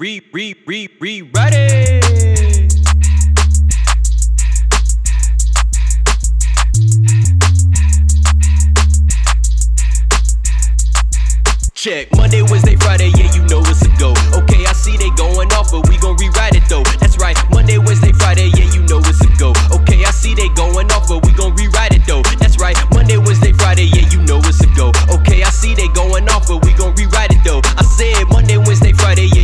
Re, re, re, re, ready. Check Monday, Wednesday, Friday, yeah, you know it's a go. Okay, I see they going off, but we gon' rewrite it though. That's right, Monday, Wednesday, Friday, yeah, you know it's a go. Okay, I see they going off, but we gon' rewrite it though. That's right, Monday, Wednesday, Friday, yeah, you know it's a go. Okay, I see they going off, but we gon' rewrite it though. I said Monday, Wednesday, Friday, yeah,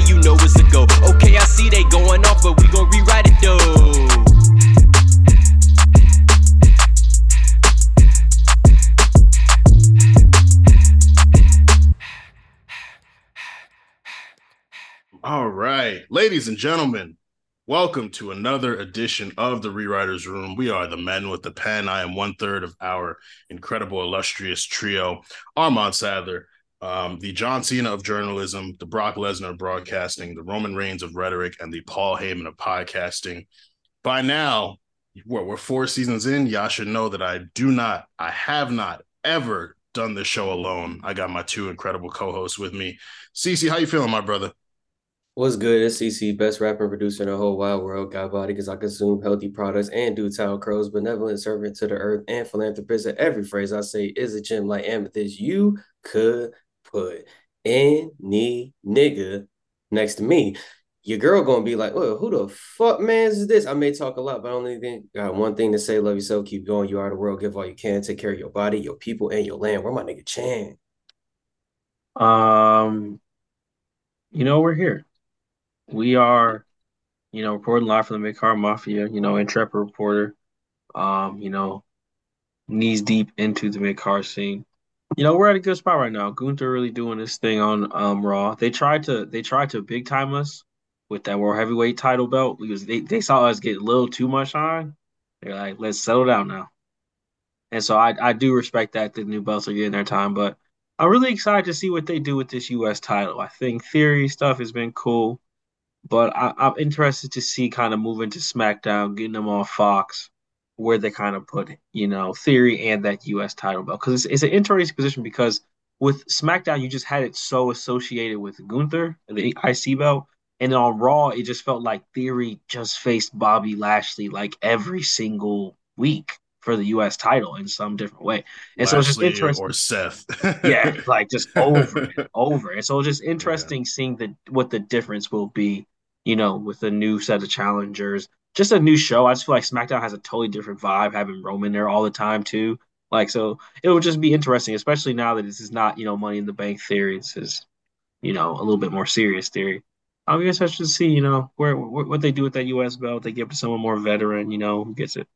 but we gon' rewrite it though. All right, ladies and gentlemen, welcome to another edition of the Rewriters Room. We are the men with the pen. I am one third of our incredible, illustrious trio Armand Sadler, um, the John Cena of journalism, the Brock Lesnar of broadcasting, the Roman Reigns of rhetoric, and the Paul Heyman of podcasting. By now, we're, we're four seasons in. Y'all should know that I do not, I have not ever done this show alone. I got my two incredible co-hosts with me. CC, how you feeling, my brother? What's good? It's CC, best rapper producer in the whole wide world. Got body because I consume healthy products and do town crows, benevolent servant to the earth and philanthropist. Every phrase I say is a gem like amethyst. You could put any nigga next to me. Your girl gonna be like, well, who the fuck man is this? I may talk a lot, but I only think got one thing to say. Love yourself, keep going. You are the world, give all you can, take care of your body, your people, and your land. Where my nigga Chan? Um, you know, we're here. We are, you know, reporting live from the MidCard Mafia, you know, intrepid reporter, um, you know, knees deep into the mid-card scene. You know, we're at a good spot right now. Gunther really doing this thing on um Raw. They tried to they tried to big time us with that world heavyweight title belt because they, they saw us get a little too much on. They're like, let's settle down now. And so I, I do respect that the new belts are getting their time, but I'm really excited to see what they do with this US title. I think theory stuff has been cool. But I, I'm interested to see kind of moving to SmackDown, getting them on Fox, where they kind of put, you know, Theory and that U.S. title belt. Because it's, it's an interesting position because with SmackDown, you just had it so associated with Gunther, the IC belt. And then on Raw, it just felt like Theory just faced Bobby Lashley like every single week for the U.S. title in some different way. And so it's just interesting. Or Seth. yeah, like just over and over. And so it's just interesting seeing the what the difference will be, you know, with a new set of challengers. Just a new show. I just feel like SmackDown has a totally different vibe, having Roman there all the time too. Like so, it would just be interesting, especially now that this is not, you know, Money in the Bank theory. This is, you know, a little bit more serious theory. I'm interested to see, you know, where, where what they do with that U.S. belt. They give it to someone more veteran, you know, who gets it.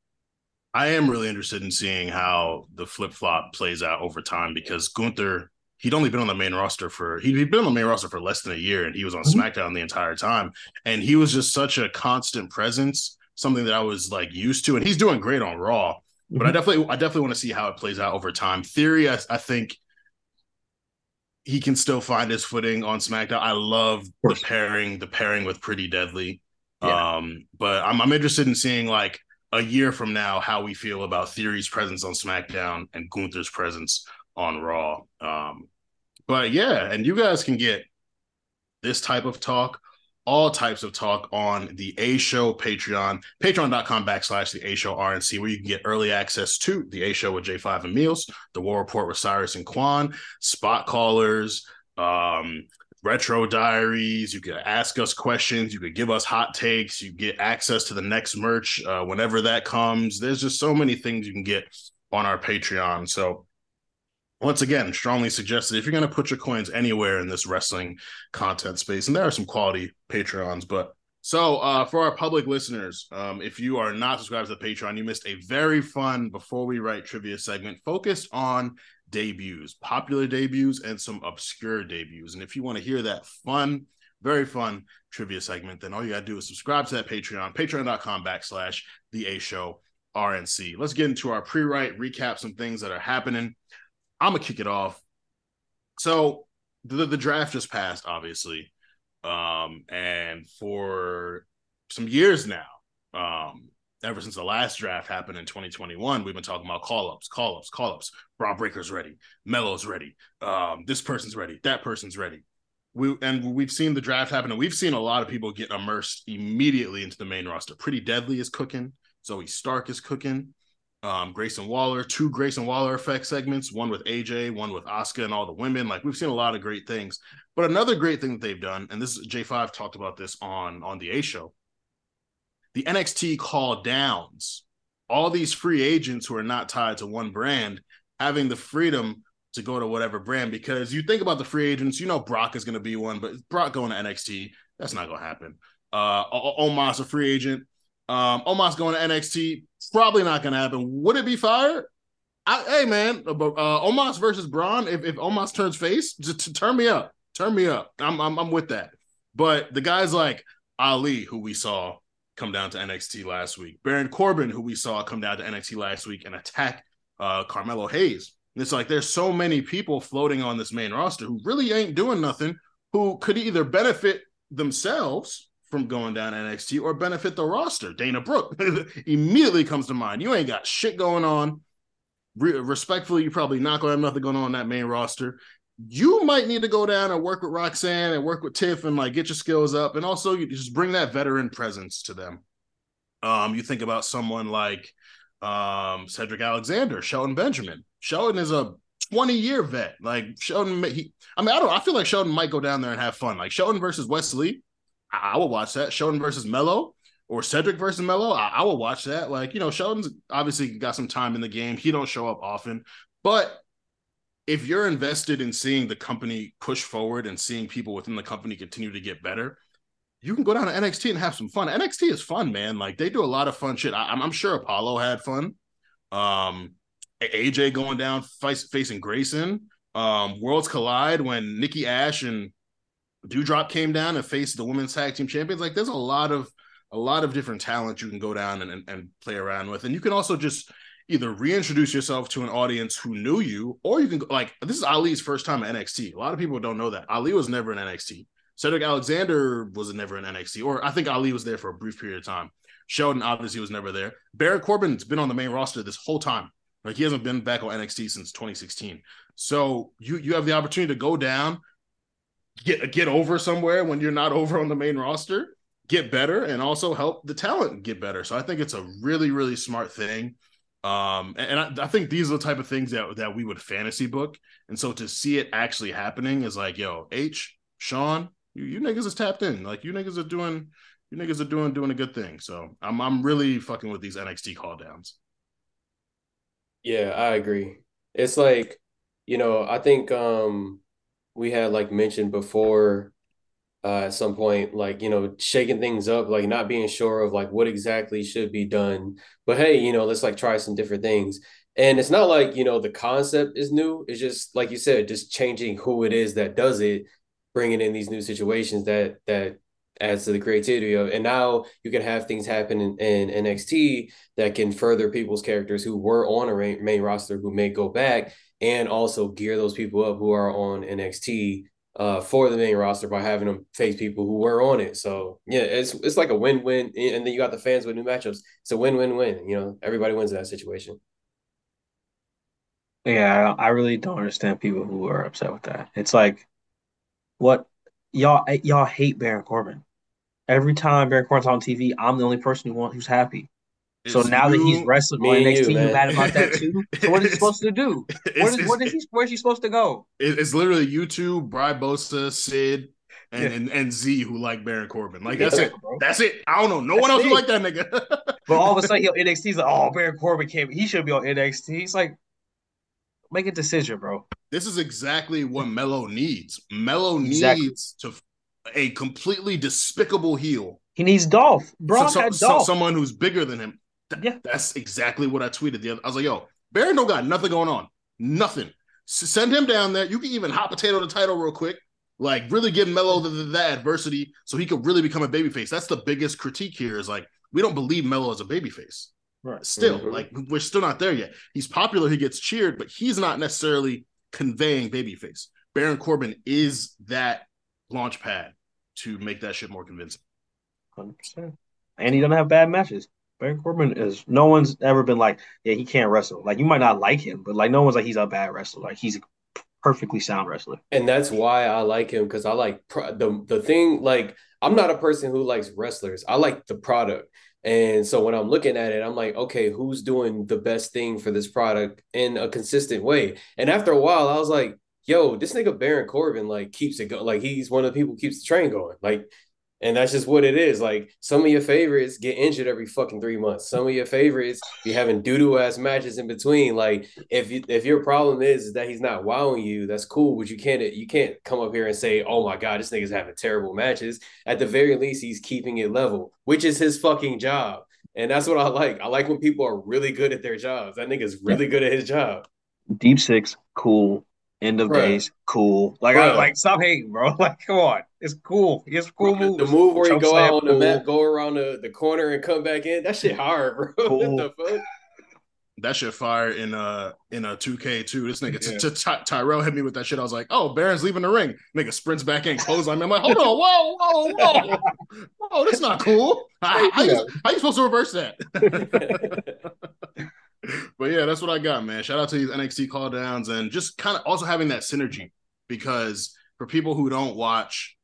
I am really interested in seeing how the flip flop plays out over time because Gunther, he'd only been on the main roster for he'd been on the main roster for less than a year and he was on Mhm. SmackDown the entire time. And he was just such a constant presence, something that I was like used to. And he's doing great on Raw. But I definitely I definitely want to see how it plays out over time. Theory, I, I think he can still find his footing on SmackDown. I love the pairing, the pairing with Pretty Deadly. Yeah. Um, but I'm I'm interested in seeing like a year from now how we feel about Theory's presence on SmackDown and Gunther's presence on Raw. Um, but yeah, and you guys can get this type of talk, all types of talk on the A Show Patreon, patreon.com backslash the A Show RNC, where you can get early access to the A Show with J5 and Meals, the War Report with Cyrus and Quan, spot callers, um, retro diaries. You could ask us questions. You could give us hot takes. You get access to the next merch uh, whenever that comes. There's just so many things you can get on our Patreon. So, once again, strongly suggested if you're going to put your coins anywhere in this wrestling content space, and there are some quality Patreons, but so uh, for our public listeners, um, if you are not subscribed to the Patreon, you missed a very fun before we write trivia segment focused on debuts, popular debuts, and some obscure debuts. And if you want to hear that fun, very fun trivia segment, then all you gotta do is subscribe to that Patreon, patreon.com backslash the A Show RNC. Let's get into our pre-write, recap some things that are happening. I'm gonna kick it off. So the, the draft just passed, obviously. Um, and for some years now, um, ever since the last draft happened in 2021, we've been talking about call ups, call ups, call ups. Bron Breakker's ready, Melo's ready, um, this person's ready, that person's ready. we and we've seen the draft happen, and we've seen a lot of people get immersed immediately into the main roster. Pretty Deadly is cooking. Zoey Stark is cooking. Um, Grayson Waller, two Grayson Waller effect segments, one with AJ, one with Asuka and all the women. Like we've seen a lot of great things. But another great thing that they've done, and this is J5 talked about this on on the A show, the NXT call downs. All these free agents who are not tied to one brand having the freedom to go to whatever brand because you think about the free agents, you know Brock is going to be one, but Brock going to NXT, that's not going to happen. Uh, Omos a free agent. Um, Omos going to NXT, probably not going to happen. Would it be fire? I, hey man, uh, uh, Omos versus Braun. If if Omos turns face, just turn me up, turn me up. I'm, I'm I'm with that. But the guys like Ali, who we saw come down to NXT last week, Baron Corbin, who we saw come down to NXT last week and attack uh, Carmelo Hayes. It's like there's so many people floating on this main roster who really ain't doing nothing, who could either benefit themselves from going down NXT or benefit the roster. Dana Brooke immediately comes to mind. You ain't got shit going on. Re- respectfully, you probably not gonna have nothing going on in that main roster. You might need to go down and work with Roxanne and work with Tiff and like get your skills up, and also you just bring that veteran presence to them. Um, you think about someone like um, Cedric Alexander, Shelton Benjamin. Shelton is a 20 year vet. Like Shelton, he, I mean, I don't. I feel like Shelton might go down there and have fun. Like Shelton versus Wes Lee, I, I will watch that. Shelton versus Melo or Cedric versus Melo, I, I will watch that. Like you know, Shelton's obviously got some time in the game. He don't show up often, but if you're invested in seeing the company push forward and seeing people within the company continue to get better, you can go down to NXT and have some fun. NXT is fun, man. Like they do a lot of fun shit. I, am sure Apollo had fun. Um, AJ going down facing Grayson. Um, Worlds collide when Nikki Ash and Doudrop came down and faced the women's tag team champions. Like there's a lot of a lot of different talent you can go down and, and, and play around with, and you can also just either reintroduce yourself to an audience who knew you, or you can like this is Ali's first time at NXT. A lot of people don't know that Ali was never in NXT. Cedric Alexander was never in NXT, or I think Ali was there for a brief period of time. Shelton obviously was never there. Baron Corbin's been on the main roster this whole time. Like he hasn't been back on NXT since 2016. So you you have the opportunity to go down, get get over somewhere when you're not over on the main roster, get better, and also help the talent get better. So I think it's a really really smart thing. Um, and, I, I, think these are the type of things that that we would fantasy book. And so to see it actually happening is like, yo, H, Shawn, you, you niggas is tapped in. Like you niggas are doing you niggas are doing doing a good thing. So I'm I'm really fucking with these NXT call downs. Yeah, I agree. It's like, you know, I think um we had like mentioned before uh at some point, like, you know, shaking things up, like not being sure of like what exactly should be done. But hey, you know, let's like try some different things. And it's not like, you know, the concept is new. It's just like you said, just changing who it is that does it bringing in these new situations that that adds to the creativity of and now you can have things happen in, in NXT that can further people's characters who were on a main roster who may go back and also gear those people up who are on NXT uh, for the main roster by having them face people who were on it. So yeah, it's it's like a win-win, and then you got the fans with new matchups. It's a win-win-win. You know, everybody wins in that situation. Yeah, I really don't understand people who are upset with that. It's like what y'all y'all hate Baron Corbin. Every time Baron Corbin's on TV, I'm the only person who want who's happy. It's so now you, that he's wrestling on NXT, you, you mad about that too? So what is he supposed to do? What is, what is he? Where's he supposed to go? It's literally you two, Bry Bosa, Sid, and, yeah. and, and Z who like Baron Corbin. Like that's yeah, it. Bro. That's it. I don't know. No that's one else it. like that nigga. but all of a sudden, NXT's like, oh, Baron Corbin came. He should be on NXT. He's like, make a decision, bro. This is exactly what Melo needs. Melo exactly. needs to a completely despicable heel. He needs Dolph. Bro, so, so, Dolph. someone who's bigger than him. Th- yeah. That's exactly what I tweeted the other. I was like, yo, Baron don't got nothing going on. Nothing. S- send him down there. You can even hot potato the title real quick. Like really give Melo the, the, the adversity so he could really become a babyface. That's the biggest critique here is like we don't believe Melo as a babyface. Right. Still, mm-hmm. like we're still not there yet. He's popular, he gets cheered, but he's not necessarily conveying babyface. Baron Corbin is that launch pad to make that shit more convincing. Hundred percent. And he doesn't have bad matches. Baron Corbin is no one's ever been like, yeah, he can't wrestle. Like you might not like him, but like no one's like he's a bad wrestler. Like he's a perfectly sound wrestler. And that's why I like him because I like pro- the the thing. Like I'm not a person who likes wrestlers. I like the product. And so when I'm looking at it, I'm like, okay, who's doing the best thing for this product in a consistent way? And after a while, I was like, yo, this nigga Baron Corbin like keeps it going. Like he's one of the people keeps the train going. Like and that's just what it is. Like some of your favorites get injured every fucking three months. Some of your favorites be having doo doo ass matches in between. Like if you, if your problem is that he's not wowing you, that's cool. But you can't you can't come up here and say, oh my god, this nigga's having terrible matches. At the very least, he's keeping it level, which is his fucking job. And that's what I like. I like when people are really good at their jobs. That nigga's really good at his job. Deep six, cool. End of Bruh. days, cool. Like, I, like stop hating, bro. Like, come on, it's cool. It's cool move. The move where you go out on cool. the mat, go around the, the corner, and come back in. That shit hard, bro. Cool. what the fuck? That shit fire in uh in a two K two. This nigga yeah. t- t- Tyrell hit me with that shit. I was like, oh, Baron's leaving the ring. Nigga sprints back in, close on me. I'm like, hold on, whoa, whoa, whoa, whoa, that's not cool. How, how, you, how you supposed to reverse that? But yeah, that's what I got, man. Shout out to these NXT call downs and just kind of also having that synergy because for people who don't watch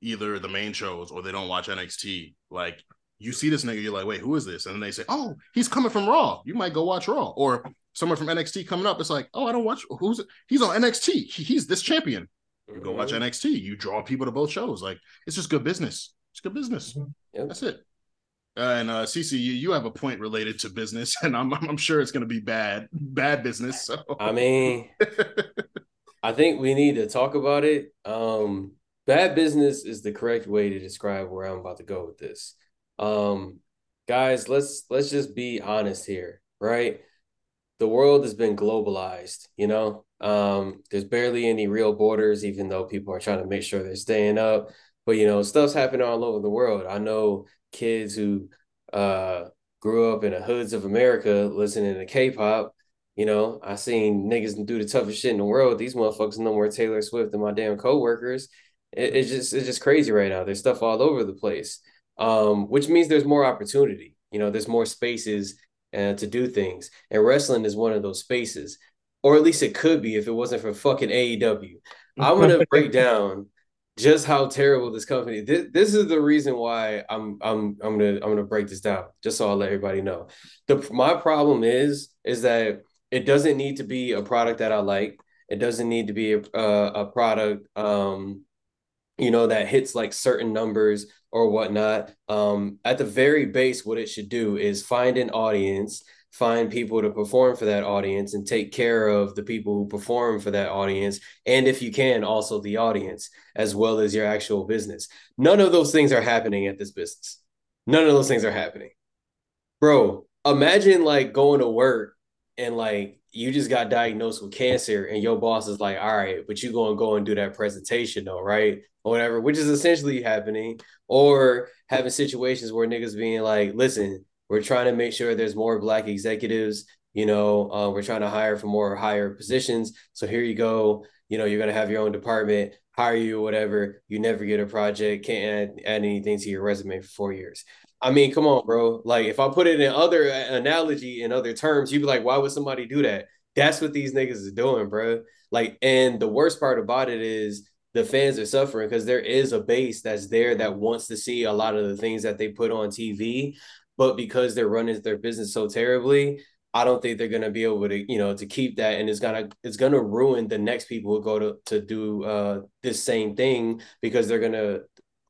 either the main shows or they don't watch NXT, like you see this nigga, you're like, wait, who is this? And then they say, oh, he's coming from Raw. You might go watch Raw. Or someone from NXT coming up, it's like, oh, I don't watch. Who's? He's on NXT. He, he's this champion. You go watch mm-hmm. NXT. You draw people to both shows. Like it's just good business. It's good business. Mm-hmm. Yep. That's it. And uh CC, you, you have a point related to business, and I'm I'm sure it's gonna be bad, bad business. So. I mean, I think we need to talk about it. Um, bad business is the correct way to describe where I'm about to go with this. Um, guys, let's let's just be honest here, right? The world has been globalized, you know. Um, there's barely any real borders, even though people are trying to make sure they're staying up. But you know, stuff's happening all over the world. I know kids who uh grew up in the hoods of America listening to K-pop you know, I seen niggas do the toughest shit in the world. These motherfuckers know more Taylor Swift than my damn coworkers. It, it's just it's just crazy right now. There's stuff all over the place, um, which means there's more opportunity. You know, there's more spaces uh, to do things, and wrestling is one of those spaces, or at least it could be if it wasn't for fucking AEW. I'm gonna break down just how terrible this company. This, this is the reason why I'm I'm I'm gonna I'm gonna break this down just so I'll let everybody know. The my problem is is that it doesn't need to be a product that I like. It doesn't need to be a, a, a product, um, you know, that hits like certain numbers or whatnot. Um, at the very base, what it should do is find an audience, find people to perform for that audience, and take care of the people who perform for that audience. And if you can, also the audience as well as your actual business. None of those things are happening at this business. None of those things are happening. Bro, imagine like going to work and like you just got diagnosed with cancer and your boss is like, all right, but you gonna go and do that presentation though, right? Or whatever, which is essentially happening, or having situations where niggas being like, listen, we're trying to make sure there's more black executives, you know, uh, we're trying to hire for more higher positions. So here you go, you know, you're gonna have your own department, hire you whatever. You never get a project, can't add, add anything to your resume for four years. I mean, come on, bro. Like, if I put it in other analogy in other terms, you'd be like, why would somebody do that? That's what these niggas is doing, bro. Like, and the worst part about it is the fans are suffering because there is a base that's there that wants to see a lot of the things that they put on TV, but because they're running their business so terribly, I don't think they're gonna be able to, you know, to keep that, and it's gonna it's gonna ruin the next people who go to to do uh, this same thing because they're gonna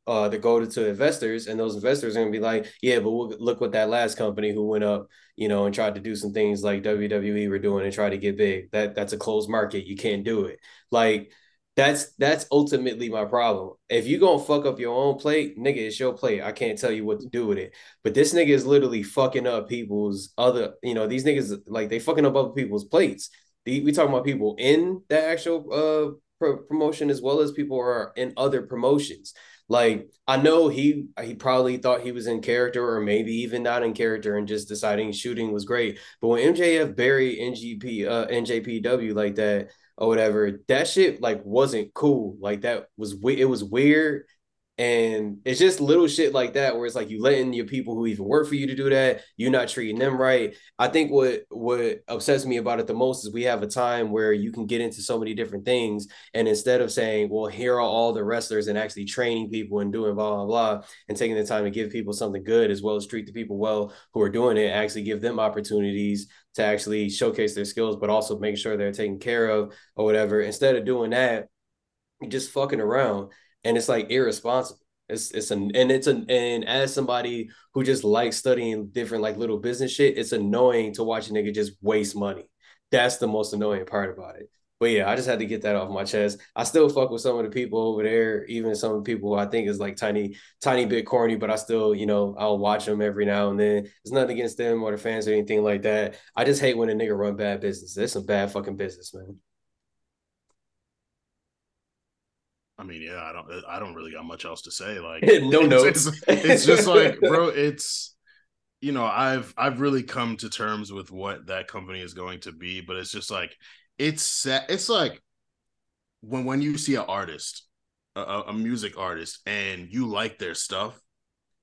uh, to go to investors, and those investors are gonna be like, yeah, but we'll, look what that last company who went up, you know, and tried to do some things like WWE were doing and try to get big. That that's a closed market. You can't do it. Like that's that's ultimately my problem. If you gonna fuck up your own plate, nigga, it's your plate. I can't tell you what to do with it. But this nigga is literally fucking up people's other, you know, these niggas like they fucking up other people's plates. The, we talking about people in the actual uh pro- promotion as well as people are in other promotions. Like I know he he probably thought he was in character or maybe even not in character and just deciding shooting was great. But when MJF buried NGP uh NJPW like that or whatever, that shit like wasn't cool. Like that was it was weird And it's just little shit like that where it's like you letting your people who even work for you to do that, you're not treating them right. I think what what upsets me about it the most is we have a time where you can get into so many different things. And instead of saying, well, here are all the wrestlers and actually training people and doing blah blah blah and taking the time to give people something good as well as treat the people well who are doing it, actually give them opportunities to actually showcase their skills, but also make sure they're taken care of or whatever. Instead of doing that, just fucking around and it's like irresponsible. It's it's an and it's an and as somebody who just likes studying different like little business shit, it's annoying to watch a nigga just waste money. That's the most annoying part about it. But yeah, I just had to get that off my chest. I still fuck with some of the people over there, even some people I think is like tiny, tiny bit corny, but I still, you know, I'll watch them every now and then. It's nothing against them or the fans or anything like that. I just hate when a nigga run bad business. It's some bad fucking business, man. I mean, yeah, I don't, I don't really got much else to say. Like, no it's, notes. It's, it's just like, bro, it's, you know, I've, I've really come to terms with what that company is going to be, but it's just like, it's, it's like when, when you see an artist, a, a music artist, and you like their stuff,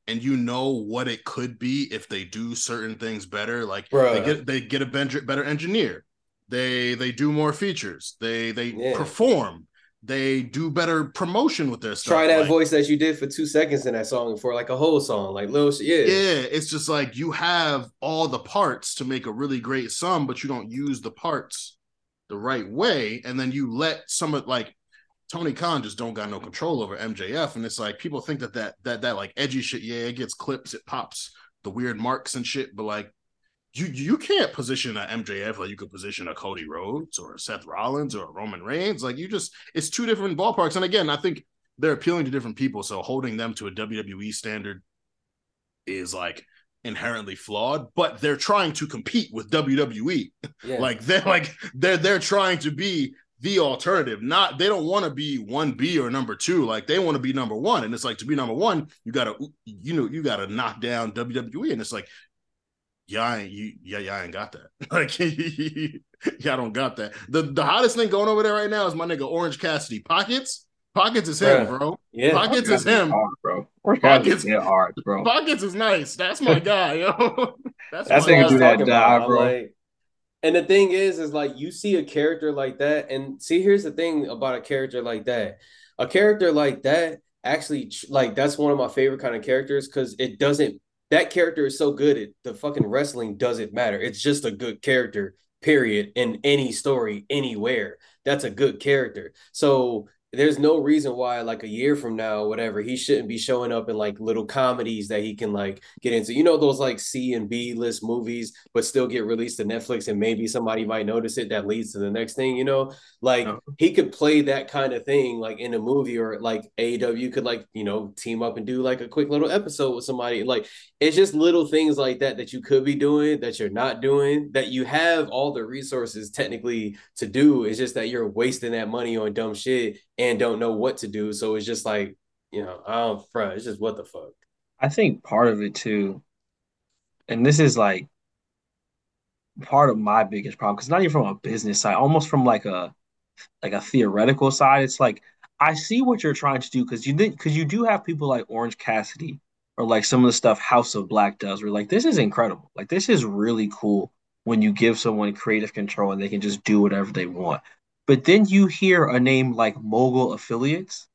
and you know what it could be if they do certain things better. Like Bruh. they get they get a better better engineer. They they do more features. They they Yeah. perform. They do better promotion with their stuff. Try that Like, voice that you did for two seconds in that song for like a whole song, like little shit. Yeah. Yeah, it's just like you have all the parts to make a really great song, but you don't use the parts the right way, and then you let some of like Tony Khan just don't got no control over MJF, and it's like people think that that that that like edgy shit, yeah, it gets clips, it pops the weird marks and shit, but like you you can't position a MJF like you could position a Cody Rhodes or a Seth Rollins or a Roman Reigns. Like you just it's two different ballparks. And again, I think they're appealing to different people, so holding them to a WWE standard is like inherently flawed, but they're trying to compete with WWE. Yeah. Like they're like they're they're trying to be the alternative. Not they don't want to be one B or number two. Like they want to be number one. And it's like to be number one, you gotta you know you gotta knock down WWE. And it's like y'all ain't you yeah y'all ain't got that. Like y'all don't got that. The the hottest thing going over there right now is my nigga Orange Cassidy. Pockets. Pockets is him, Bruh. bro. yeah. Pockets is him. hard, bro. Or Pockets- get hard, bro. Pockets is nice. That's my guy, yo. That's That my guy. do that talking dive, bro. like- and the thing is, is like you see a character like that, and see, here's the thing about a character like that. A character like that actually, like that's one of my favorite kind of characters because it doesn't. That character is so good. It the fucking wrestling doesn't matter. It's just a good character. Period. In any story, anywhere, that's a good character. So there's no reason why like a year from now whatever he shouldn't be showing up in like little comedies that he can like get into. You know those like c and b list movies but still get released to netflix and maybe somebody might notice it that leads to the next thing you know? Like Uh-huh. he could play that kind of thing like in a movie or like aew could like you know team up and do like a quick little episode with somebody. Like it's just little things like that that you could be doing that you're not doing that you have all the resources technically to do. It's just that you're wasting that money on dumb shit and don't know what to do so it's just like you know i don't front it's just what the fuck I think part of it too, and this is like part of my biggest problem because not even from a business side, almost from like a like a theoretical side. It's like I see what you're trying to do because you because you do have people like Orange Cassidy or like some of the stuff House of Black does. Where like this is incredible. Like this is really cool when you give someone creative control and they can just do whatever they want. But then you hear a name like Mogul Affiliates,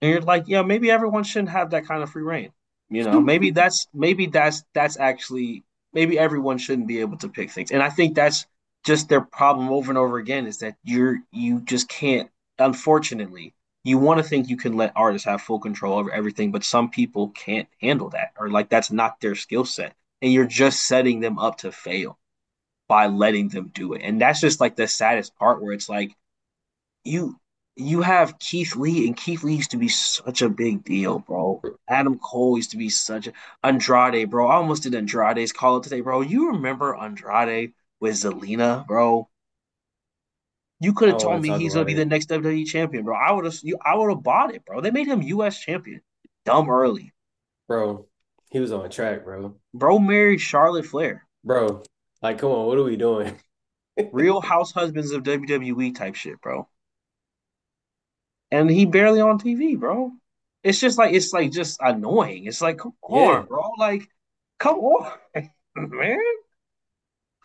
and you're like, yeah, maybe everyone shouldn't have that kind of free reign. You know, maybe that's maybe that's that's actually maybe everyone shouldn't be able to pick things. And I think that's just their problem over and over again is that you're you just can't unfortunately you want to think you can let artists have full control over everything but some people can't handle that or like that's not their skill set and you're just setting them up to fail by letting them do it and that's just like the saddest part where it's like you you have Keith Lee and Keith Lee used to be such a big deal bro Adam Cole used to be such a Andrade bro I almost did Andrade's call today bro you remember Andrade with Zelina, bro. You could have don't told me he's gonna be the next WWE champion, bro. I would have, you, I would have bought it, bro. They made him U.S. champion, dumb early. bro he was on track bro Bro married Charlotte Flair, bro like come on what are we doing real house husbands of WWE type shit, bro. And he barely on TV, bro. it's just like it's like just annoying. It's like, come on, Yeah. bro. Like, come on, man.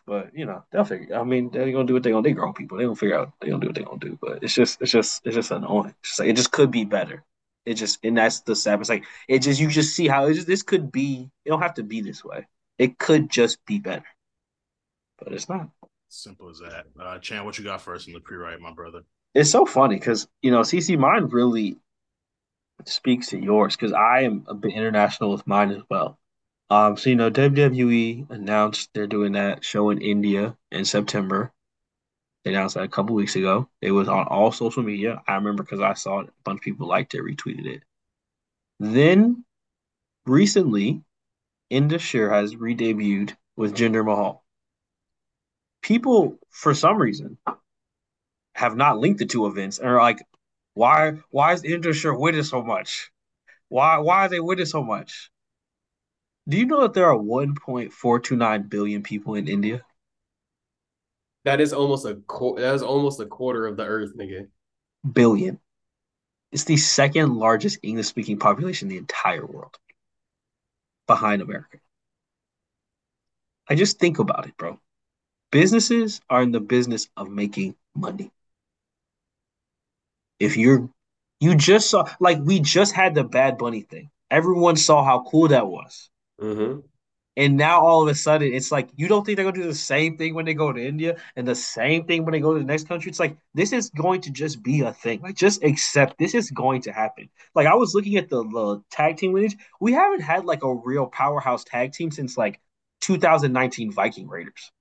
But you know, they'll figure. I mean, they're gonna do what they're gonna. do. grown people. they're gonna figure out. They're gonna do what they're gonna do. But it's just, it's just, it's just annoying. It's just like, it just could be better. It just, and that's the sad. It's like it just, you just see how it just, this could be. It don't have to be this way. It could just be better. But it's not. Simple as that. Uh, Chan, what you got first in the pre-write, my brother? It's so funny because you know, CC, mine really speaks to yours because I am a bit international with mine as well. Um, so you know, WWE announced they're doing that show in India in September. They announced that a couple weeks ago. It was on all social media. I remember because I saw it. A bunch of people liked it, retweeted it. Then recently, Indus Sher has re-debuted with Jinder Mahal. People, for some reason, have not linked the two events and are like, why why is Indus Sher winning so much? Why why are they winning so much? Do you know that there are 1.429 billion people in India? That is almost a qu- that is almost a quarter of the earth, nigga. Billion. It's the second largest English speaking population in the entire world, behind America. I just think about it, bro. Businesses are in the business of making money. If you're, you just saw, like, we just had the Bad Bunny thing. Everyone saw how cool that was. Mm-hmm. And now all of a sudden, it's like you don't think they're gonna do the same thing when they go to India and the same thing when they go to the next country. It's like this is going to just be a thing. Like just accept this is going to happen. Like I was looking at the, the tag team lineage. We haven't had like a real powerhouse tag team since like 2019 Viking Raiders.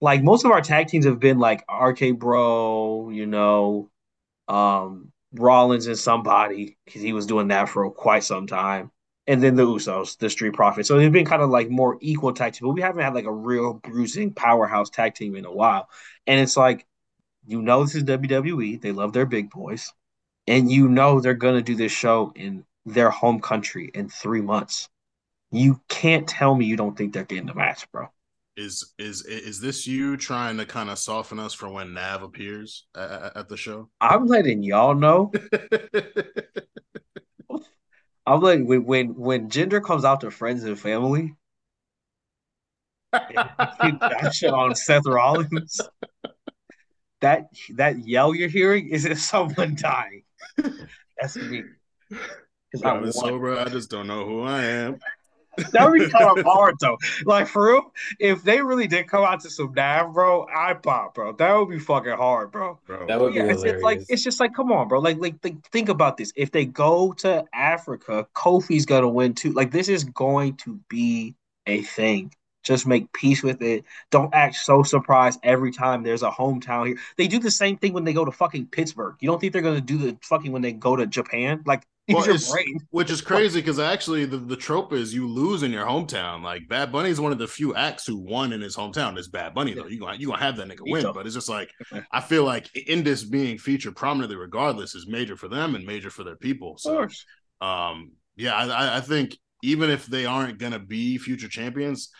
Like most of our tag teams have been like RK Bro, you know, um, Rollins and somebody because he was doing that for quite some time and then the Usos, the Street Profits. So they've been kind of like more equal tag team, but we haven't had like a real bruising powerhouse tag team in a while. And it's like, you know, this is WWE. They love their big boys, and you know they're gonna do this show in their home country in three months. You can't tell me you don't think they're getting the match, bro. Is is is this you trying to kind of soften us for when Nav appears at, at the show? I'm letting y'all know. I'm like when when when Jinder comes out to friends and family, Gotcha on Seth Rollins. That that yell you're hearing is it someone dying? That's me. I'm sober. I just don't know who I am. That would be kind of hard though. Like for real, if they really did come out to some Nav, bro, I'd pop, bro. That would be fucking hard, bro. Bro. That would be Yeah, it's, it's like it's just like come on, bro. Like like think, think about this. If they go to Africa, Kofi's gonna win too. Like this is going to be a thing. Just make peace with it. Don't act so surprised every time there's a hometown here. They do the same thing when they go to fucking Pittsburgh. You don't think they're gonna do the fucking when they go to Japan? Like use Well. Which is crazy because actually the, the trope is you lose in your hometown. Like Bad Bunny is one of the few acts who won in his hometown. It's Bad Bunny though. You gonna you gonna have that nigga win, but it's just like I feel like in this being featured prominently, regardless, is major for them and major for their people. Of So course. um yeah, I- I, I think even if they aren't gonna be future champions,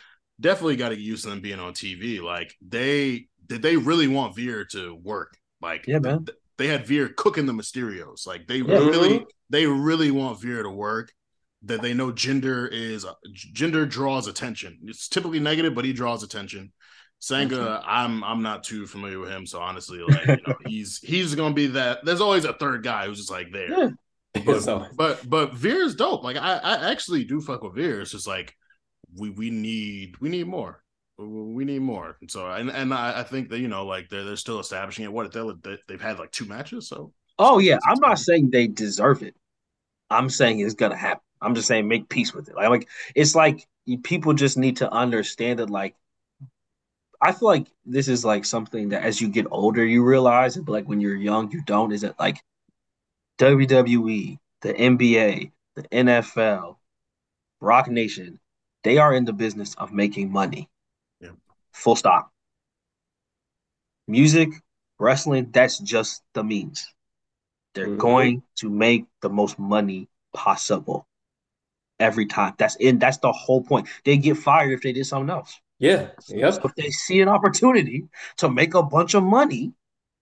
definitely got to get used to them being on TV. Like they did they really want Veer to work? Like Yeah, man. th- they had Veer cooking the Mysterios. Like they Yeah. really they really want Veer to work. That they know Jinder is Jinder draws attention. It's typically negative, but he draws attention. Sanga, I'm I'm not too familiar with him, so honestly, like you know, he's he's gonna be that. There's always a third guy who's just like there. Yeah. But, So- but but Veer's dope. Like I, I actually do fuck with Veer. It's just like we we need we need more. We need more. And so and and I, I think that you know like they're they're still establishing it. What if they they've had like two matches. So Oh yeah, I'm not saying they deserve it. I'm saying it's gonna happen. I'm just saying make peace with it. Like, like it's like people just need to understand that. Like, I feel like this is like something that as you get older you realize, but like when you're young you don't. Is that like WWE, the NBA, the NFL, Roc Nation? They are in the business of making money. Full stop. Music, wrestling, that's just the means. They're Mhm. going to make the most money possible every time. That's in that's the whole point. They get fired if they did something else. Yeah. Yep. So if they see an opportunity to make a bunch of money,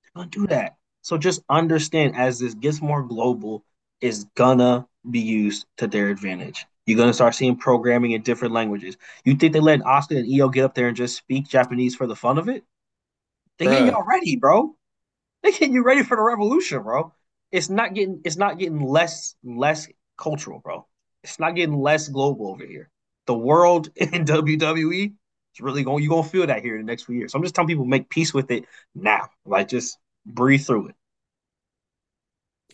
they're gonna do that. So just understand as this gets more global, it's gonna be used to their advantage. You're gonna start seeing programming in different languages. You think they let Asuka and Iyo get up there and just speak Japanese for the fun of it? They getting y'all ready, bro. They getting you ready for the revolution, bro. It's not getting it's not getting less less cultural, bro. It's not getting less global over here. The world in WWE is really going. You're gonna feel that here in the next few years. So I'm just telling people make peace with it now. Like just breathe through it.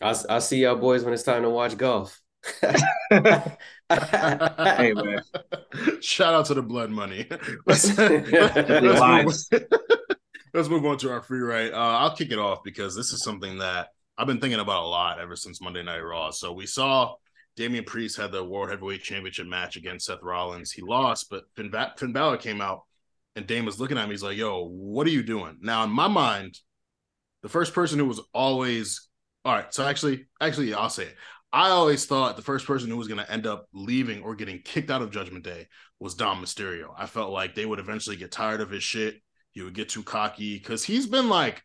I I see y'all boys when it's time to watch golf. hey man. Shout out to the blood money. let's, let's, move, let's, move, on to our free write. Uh, I'll kick it off because this is something that I've been thinking about a lot ever since Monday Night Raw. So we saw Damian Priest had the World Heavyweight Championship match against Seth Rollins. He lost, but Finn, ba- Finn Balor came out and Dame was looking at me. He's like, yo, what are you doing? Now, in my mind, the first person who was always all right. So actually, actually, I'll say it. I always thought the first person who was going to end up leaving or getting kicked out of Judgment Day was Dom Mysterio. I felt like they would eventually get tired of his shit. He would get too cocky because he's been like,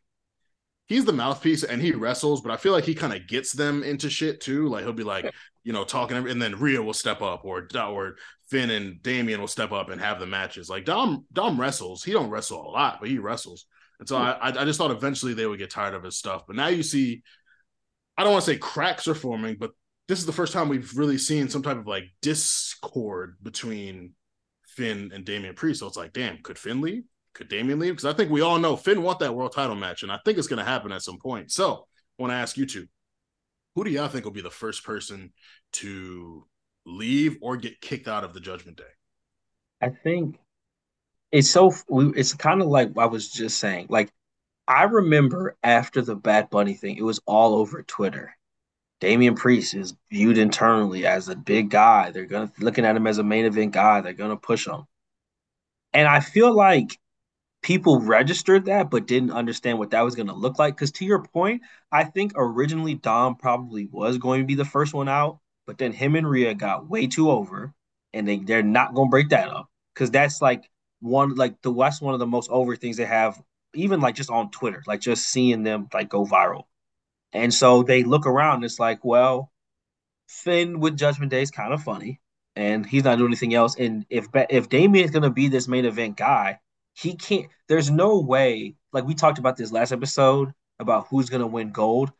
he's the mouthpiece and he wrestles, but I feel like he kind of gets them into shit too. Like he'll be like, you know, talking, and then Rhea will step up, or or Finn and Damian will step up and have the matches. Like Dom, Dom wrestles. He don't wrestle a lot, but he wrestles. And so I, I just thought eventually they would get tired of his stuff. But now you see I don't want to say cracks are forming, but this is the first time we've really seen some type of like discord between Finn and Damian Priest. So it's like, damn, could Finn leave? Could Damian leave? Because I think we all know Finn want that world title match, and I think it's going to happen at some point. So I want to ask you two, who do y'all think will be the first person to leave or get kicked out of the Judgment Day? I think it's so it's kind of like I was just saying. Like I remember after the Bad Bunny thing, it was all over Twitter. Damian Priest is viewed internally as a big guy. They're gonna looking at him as a main event guy. They're gonna push him. And I feel like people registered that but didn't understand what that was gonna look like. Because to your point, I think originally Dom probably was going to be the first one out, but then him and Rhea got way too over, and they they're not gonna break that up because that's like one like the West one of the most over things they have even like just on Twitter, like just seeing them like go viral. And so they look around, it's like, well, Finn with Judgment Day is kind of funny, and he's not doing anything else. And if if Damian's gonna be this main event guy, he can't. There's no way. Like we talked about this last episode about who's gonna win gold.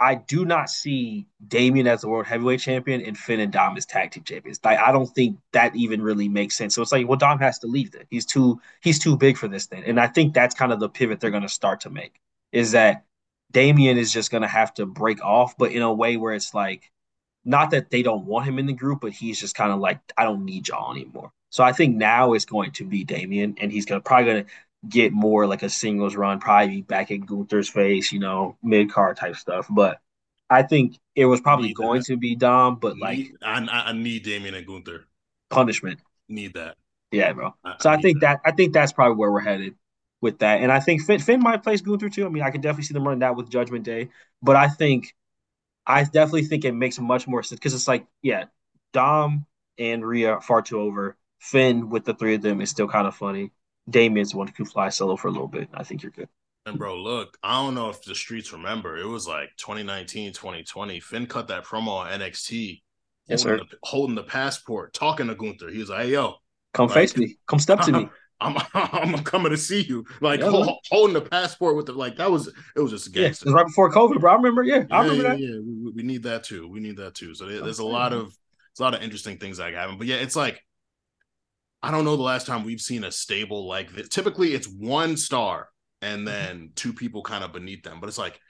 I do not see Damian as the world heavyweight champion and Finn and Dom as tag team champions. Like, I don't think that even really makes sense. So it's like, well, Dom has to leave then. He's too he's too big for this thing. And I think that's kind of the pivot they're gonna start to make is that Damian is just gonna have to break off, but in a way where it's like not that they don't want him in the group, but he's just kind of like, I don't need y'all anymore. So I think now it's going to be Damian, and he's gonna probably gonna get more like a singles run, probably back in Gunther's face, you know, mid card type stuff. But I think it was probably need going that. to be Dom, but like I, I need Damian and Gunther punishment. Need that. Yeah, bro. I, so I, I think that. that. I think that's probably where we're headed with that, and I think Finn, Finn might place Gunther too. I mean, I could definitely see them running that with Judgment Day, but I think I definitely think it makes much more sense because it's like, yeah, Dom and Rhea far too over. Finn with the three of them is still kind of funny. Damian's one who can fly solo for a little bit. I think you're good. And bro, look, I don't know if the streets remember. It was like 2019, 2020. Finn cut that promo on NXT, yes, holding, sir. The, holding the passport, talking to Gunther. He was like, hey, yo, come like, face me, come step to me. I'm, I'm, coming to see you. Like yeah, hold, holding the passport with the like that was it was just a gangster. Yeah, it was right before COVID, bro. I remember. Yeah, I remember yeah, that. Yeah, we, we, need that too. We need that too. So there's a lot of there's a lot of interesting things that happen. But yeah, it's like I don't know the last time we've seen a stable like this. Typically, it's one star and mm-hmm. then two people kind of beneath them. But it's like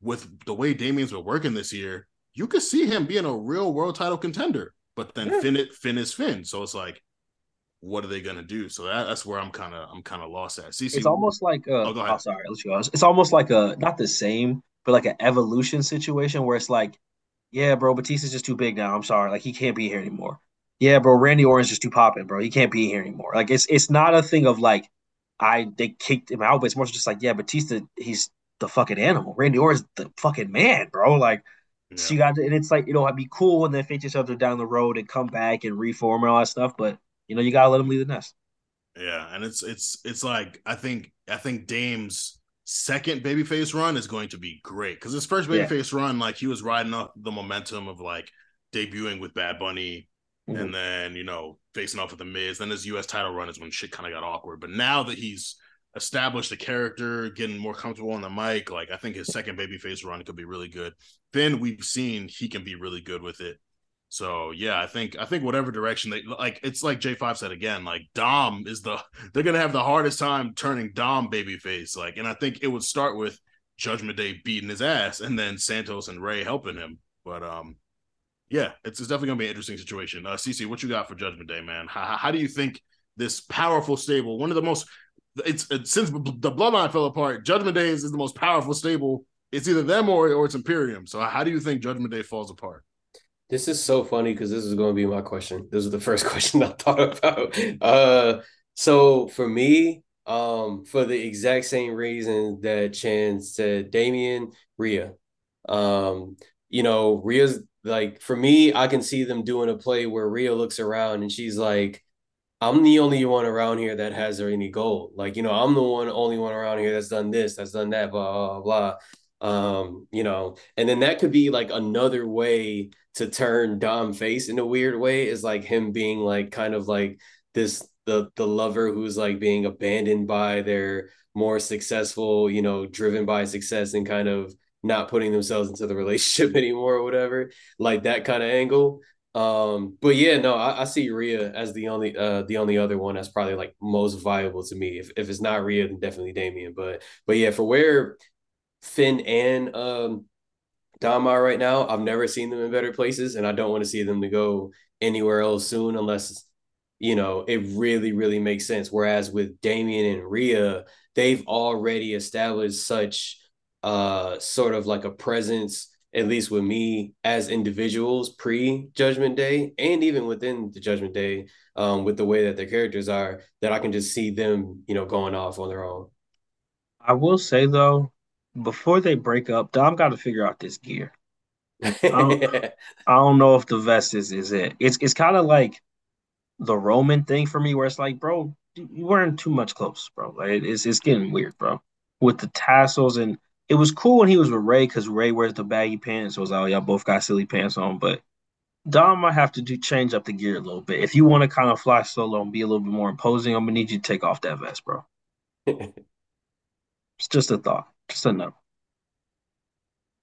with the way Damian's been working this year, you could see him being a real world title contender. But then yeah. Finn Finn is Finn. So it's like, what are they gonna do? So that, that's where I'm kind of I'm kind of lost at. CC, it's almost like a, oh, oh sorry, let's go. It's almost like a not the same, but like an evolution situation where it's like, yeah, bro, Batista's just too big now. I'm sorry, like he can't be here anymore. Yeah, bro, Randy Orton's just too popping, bro. He can't be here anymore. Like it's it's not a thing of like I they kicked him out, but it's more just like, yeah, Batista, he's the fucking animal. Randy Orton's the fucking man, bro. Like, yeah. so you got to, and it's like, you know, it'd be cool when they face each other down the road and come back and reform and all that stuff, but you know, you gotta let them leave the nest. Yeah, and it's it's it's like I think I think Dame's second babyface run is going to be great because his first babyface yeah. run, like he was riding up the momentum of like debuting with Bad Bunny, mm-hmm. and then you know facing off with the Miz. Then his U.S. title run is when shit kind of got awkward. But now that he's established the character, getting more comfortable on the mic, like I think his second babyface run could be really good. Then we've seen he can be really good with it. So yeah, I think I think whatever direction they like, it's like J Five said again. Like Dom is the they're gonna have the hardest time turning Dom babyface. Like, and I think it would start with Judgment Day beating his ass, and then Santos and Rey helping him. But um, yeah, it's, it's definitely gonna be an interesting situation. Uh, CC, what you got for Judgment Day, man? How, how do you think this powerful stable, one of the most, it's, it's since the Bloodline fell apart, Judgment Day is, is the most powerful stable. It's either them or or it's Imperium. So how do you think Judgment Day falls apart? This is so funny because this is going to be my question. This is the first question I thought about. Uh, so for me, um, for the exact same reason that Chan said, Damian, Rhea. Um, you know, Rhea's like for me, I can see them doing a play where Rhea looks around and she's like, I'm the only one around here that has any gold. Like, you know, I'm the one only one around here that's done this, that's done that, blah, blah, blah. Um, you know, and then that could be like another way to turn Dom face in a weird way is like him being like kind of like this the the lover who's like being abandoned by their more successful, you know, driven by success and kind of not putting themselves into the relationship anymore or whatever, like that kind of angle. Um, but yeah, no, I, I, see Rhea as the only uh the only other one that's probably like most viable to me. If if it's not Rhea, then definitely Damian. But but yeah, for where Finn and um Dom are right now, I've never seen them in better places, and I don't want to see them to go anywhere else soon unless you know it really really makes sense. Whereas with Damian and Rhea, they've already established such uh sort of like a presence at least with me as individuals pre judgment day and even within the judgment day um, with the way that their characters are that i can just see them you know going off on their own i will say though before they break up, Dom got to figure out this gear. I don't, I don't know if the vest is, is it. It's it's kind of like the Roman thing for me, where it's like, bro, you wearing too much clothes, bro. Like it's it's getting weird, bro. With the tassels and it was cool when he was with Rey because Rey wears the baggy pants. So it was like, oh, y'all both got silly pants on, but Dom might have to do change up the gear a little bit. If you want to kind of fly solo and be a little bit more imposing, I'm gonna need you to take off that vest, bro. it's just a thought. Just a no.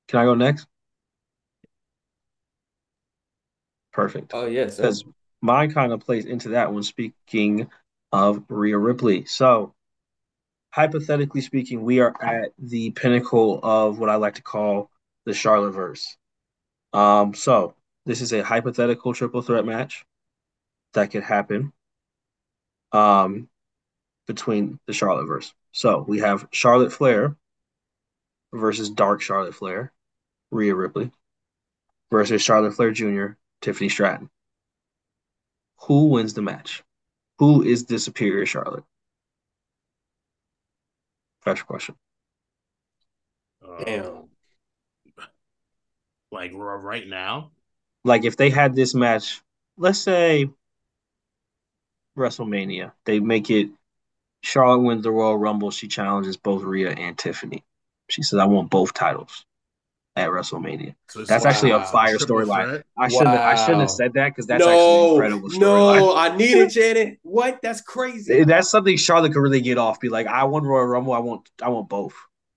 Can I go next? Perfect. Oh yes, because mine kind of plays into that when Speaking of Rhea Ripley, so hypothetically speaking, we are at the pinnacle of what I like to call the Charlotte verse. Um, so this is a hypothetical triple threat match that could happen um, between the Charlotte verse. So we have Charlotte Flair versus Dark Charlotte Flair, Rhea Ripley, versus Charlotte Flair Jr., Tiffany Stratton. Who wins the match? Who is the superior Charlotte? That's question. Damn. Um, like right now? Like if they had this match, let's say WrestleMania, they make it Charlotte wins the Royal Rumble. She challenges both Rhea and Tiffany. She says, I want both titles at WrestleMania. So that's wow. actually a fire storyline. I shouldn't wow. I shouldn't have said that because that's no, actually an incredible storyline. No, I need it, Janet. What? That's crazy. That's something Charlotte could really get off. Be like, I want Royal Rumble. I want I want both.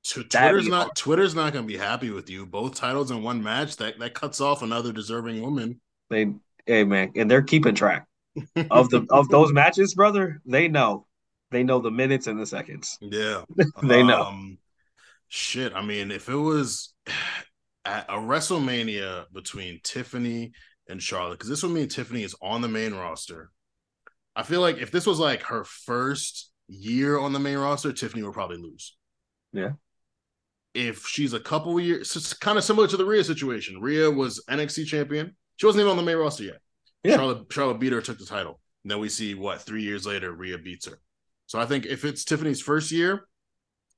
Twitter's not hard. Twitter's not gonna be happy with you. Both titles in one match. That that cuts off another deserving woman. They hey man, and they're keeping track of the of those matches, brother. They know. They know the minutes and the seconds. Yeah. they know. Um, Shit, I mean, if it was at a WrestleMania between Tiffany and Charlotte, because this would mean Tiffany is on the main roster. I feel like if this was like her first year on the main roster, Tiffany would probably lose. Yeah. If she's a couple years, it's kind of similar to the Rhea situation. Rhea was NXT champion. She wasn't even on the main roster yet. Yeah. Charlotte Charlotte beat her, took the title. And then we see what three years later, Rhea beats her. So I think if it's Tiffany's first year,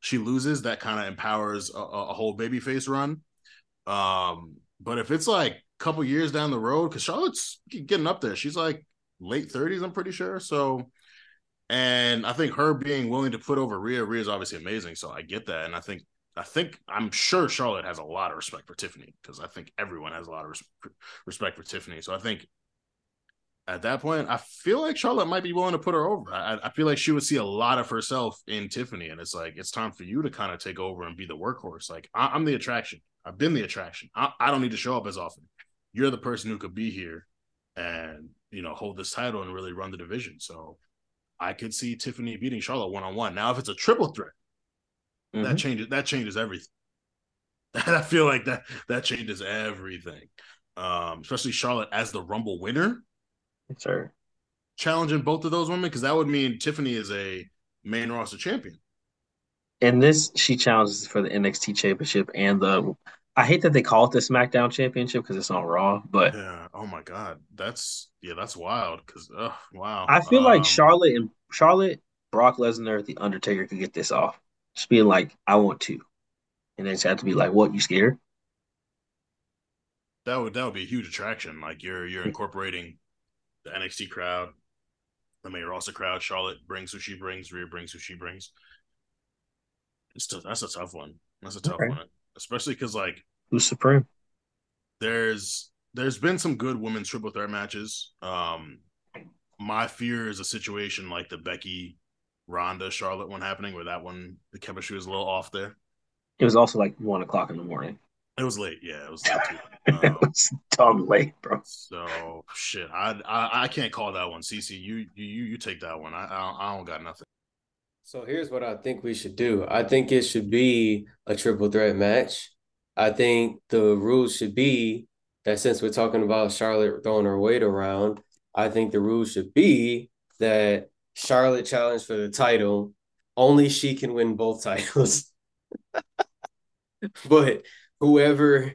she loses, that kind of empowers a, a whole babyface run. Um, but if it's like a couple years down the road, because Charlotte's getting up there, she's like late 30s, I'm pretty sure. So, and I think her being willing to put over Rhea, is obviously amazing. So I get that. And I think I think I'm sure Charlotte has a lot of respect for Tiffany because I think everyone has a lot of res- respect for Tiffany. So I think at that point, I feel like Charlotte might be willing to put her over. I, I feel like she would see a lot of herself in Tiffany, and it's like it's time for you to kind of take over and be the workhorse. Like I, am the attraction. I've been the attraction. I, I don't need to show up as often. You're the person who could be here and you know hold this title and really run the division. So I could see Tiffany beating Charlotte one on one. Now, if it's a triple threat, mm-hmm. that changes that changes everything. I feel like that that changes everything. Um, especially Charlotte as the Rumble winner sir. Challenging both of those women because that would mean Tiffany is a main roster champion. And this, she challenges for the NXT Championship and the. I hate that they call it the SmackDown Championship because it's not Raw, but yeah. Oh my God, that's yeah, that's wild. Because oh wow, I feel um, like Charlotte and Charlotte, Brock Lesnar, The Undertaker could get this off. Just being like, I want to, and then just have to be like, what? You scared? That would that would be a huge attraction. Like you're you're incorporating the NXT crowd, the Mayor roster crowd. Charlotte brings who she brings. Rhea brings who she brings. It's t- that's a tough one. That's a tough okay. one, especially because like who's supreme? There's there's been some good women's triple threat matches. Um, my fear is a situation like the Becky, Ronda, Charlotte one happening, where that one the chemistry was a little off there. It was also like one o'clock in the morning. It was late. Yeah, it was late too. Um, it was dumb late, bro. So shit, I, I I can't call that one. CC, you you you take that one. I I, I don't got nothing. So here's what I think we should do. I think it should be a triple threat match. I think the rules should be that since we're talking about Charlotte throwing her weight around, I think the rules should be that Charlotte challenged for the title. Only she can win both titles. but whoever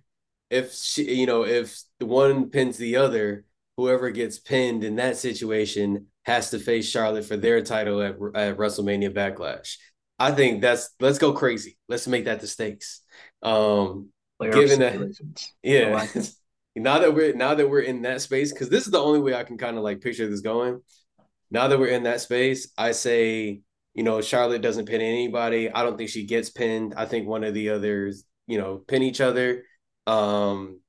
if she you know if the one pins the other whoever gets pinned in that situation has to face charlotte for their title at, at wrestlemania backlash. I think that's let's go crazy. Let's make that the stakes. Um given that yeah. now that we're now that we're in that space because this is the only way i can kind of like picture this going. Now that we're in that space i say you know charlotte doesn't pin anybody i don't think she gets pinned. I think one of the others you know, pin each other. Um,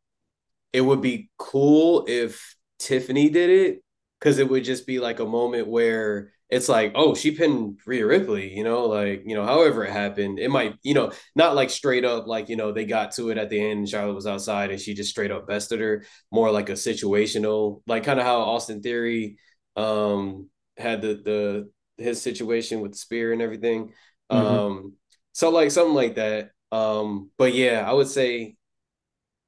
it would be cool if Tiffany did it because it would just be like a moment where it's like, oh, she pinned Rhea Ripley, you know, like, you know, however it happened, it might, you know, not like straight up, like, you know, they got to it at the end and Charlotte was outside and she just straight up bested her, more like a situational, like kind of how Austin Theory um had the the his situation with the spear and everything. Mm-hmm. Um, so like something like that. Um, but yeah, I would say,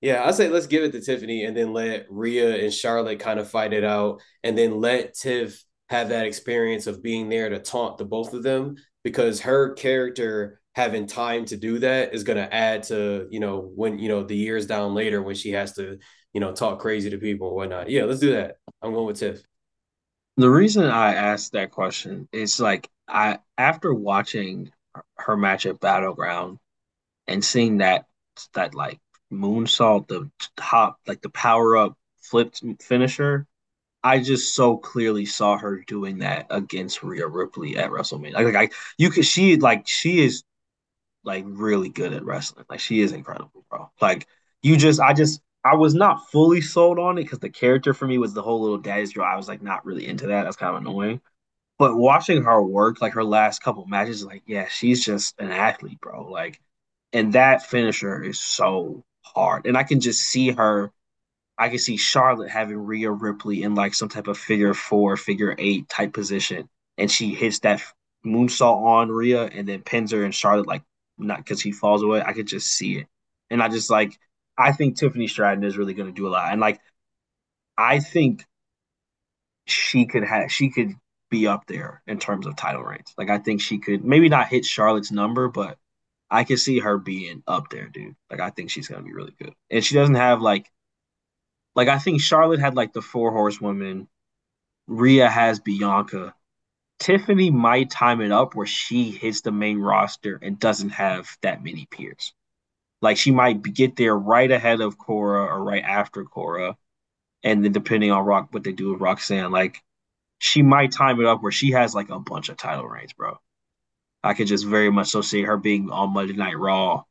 yeah, I'd say let's give it to Tiffany and then let Rhea and Charlotte kind of fight it out, and then let Tiff have that experience of being there to taunt the both of them because her character having time to do that is going to add to you know when you know the years down later when she has to you know talk crazy to people and whatnot. Yeah, let's do that. I'm going with Tiff. The reason I asked that question is like I after watching her match at Battleground, and seeing that that like moonsault, the top like the power up flipped finisher, I just so clearly saw her doing that against Rhea Ripley at WrestleMania. Like, like I, you could she like she is like really good at wrestling. Like she is incredible, bro. Like you just I just I was not fully sold on it because the character for me was the whole little daddy's girl. I was like not really into that. That's kind of annoying. But watching her work, like her last couple matches, like yeah, she's just an athlete, bro. Like and that finisher is so hard. And I can just see her. I can see Charlotte having Rhea Ripley in like some type of figure four, figure eight type position, and she hits that moonsault on Rhea and then pins her, and Charlotte like not because he falls away. I could just see it, and I just like I think Tiffany Stratton is really to do a lot, and like I think she could have she could be up there in terms of title reigns. Like I think she could maybe not hit Charlotte's number, but I can see her being up there, dude. Like I think she's gonna be really good. And she doesn't have like like I think Charlotte had like the four horsewomen. Rhea has Bianca. Tiffany might time it up where she hits the main roster and doesn't have that many peers. Like she might get there right ahead of Cora or right after Cora. And then depending on Rock what they do with Roxanne, like she might time it up where she has like a bunch of title reigns, bro. I could just very much so see her being on Monday Night Raw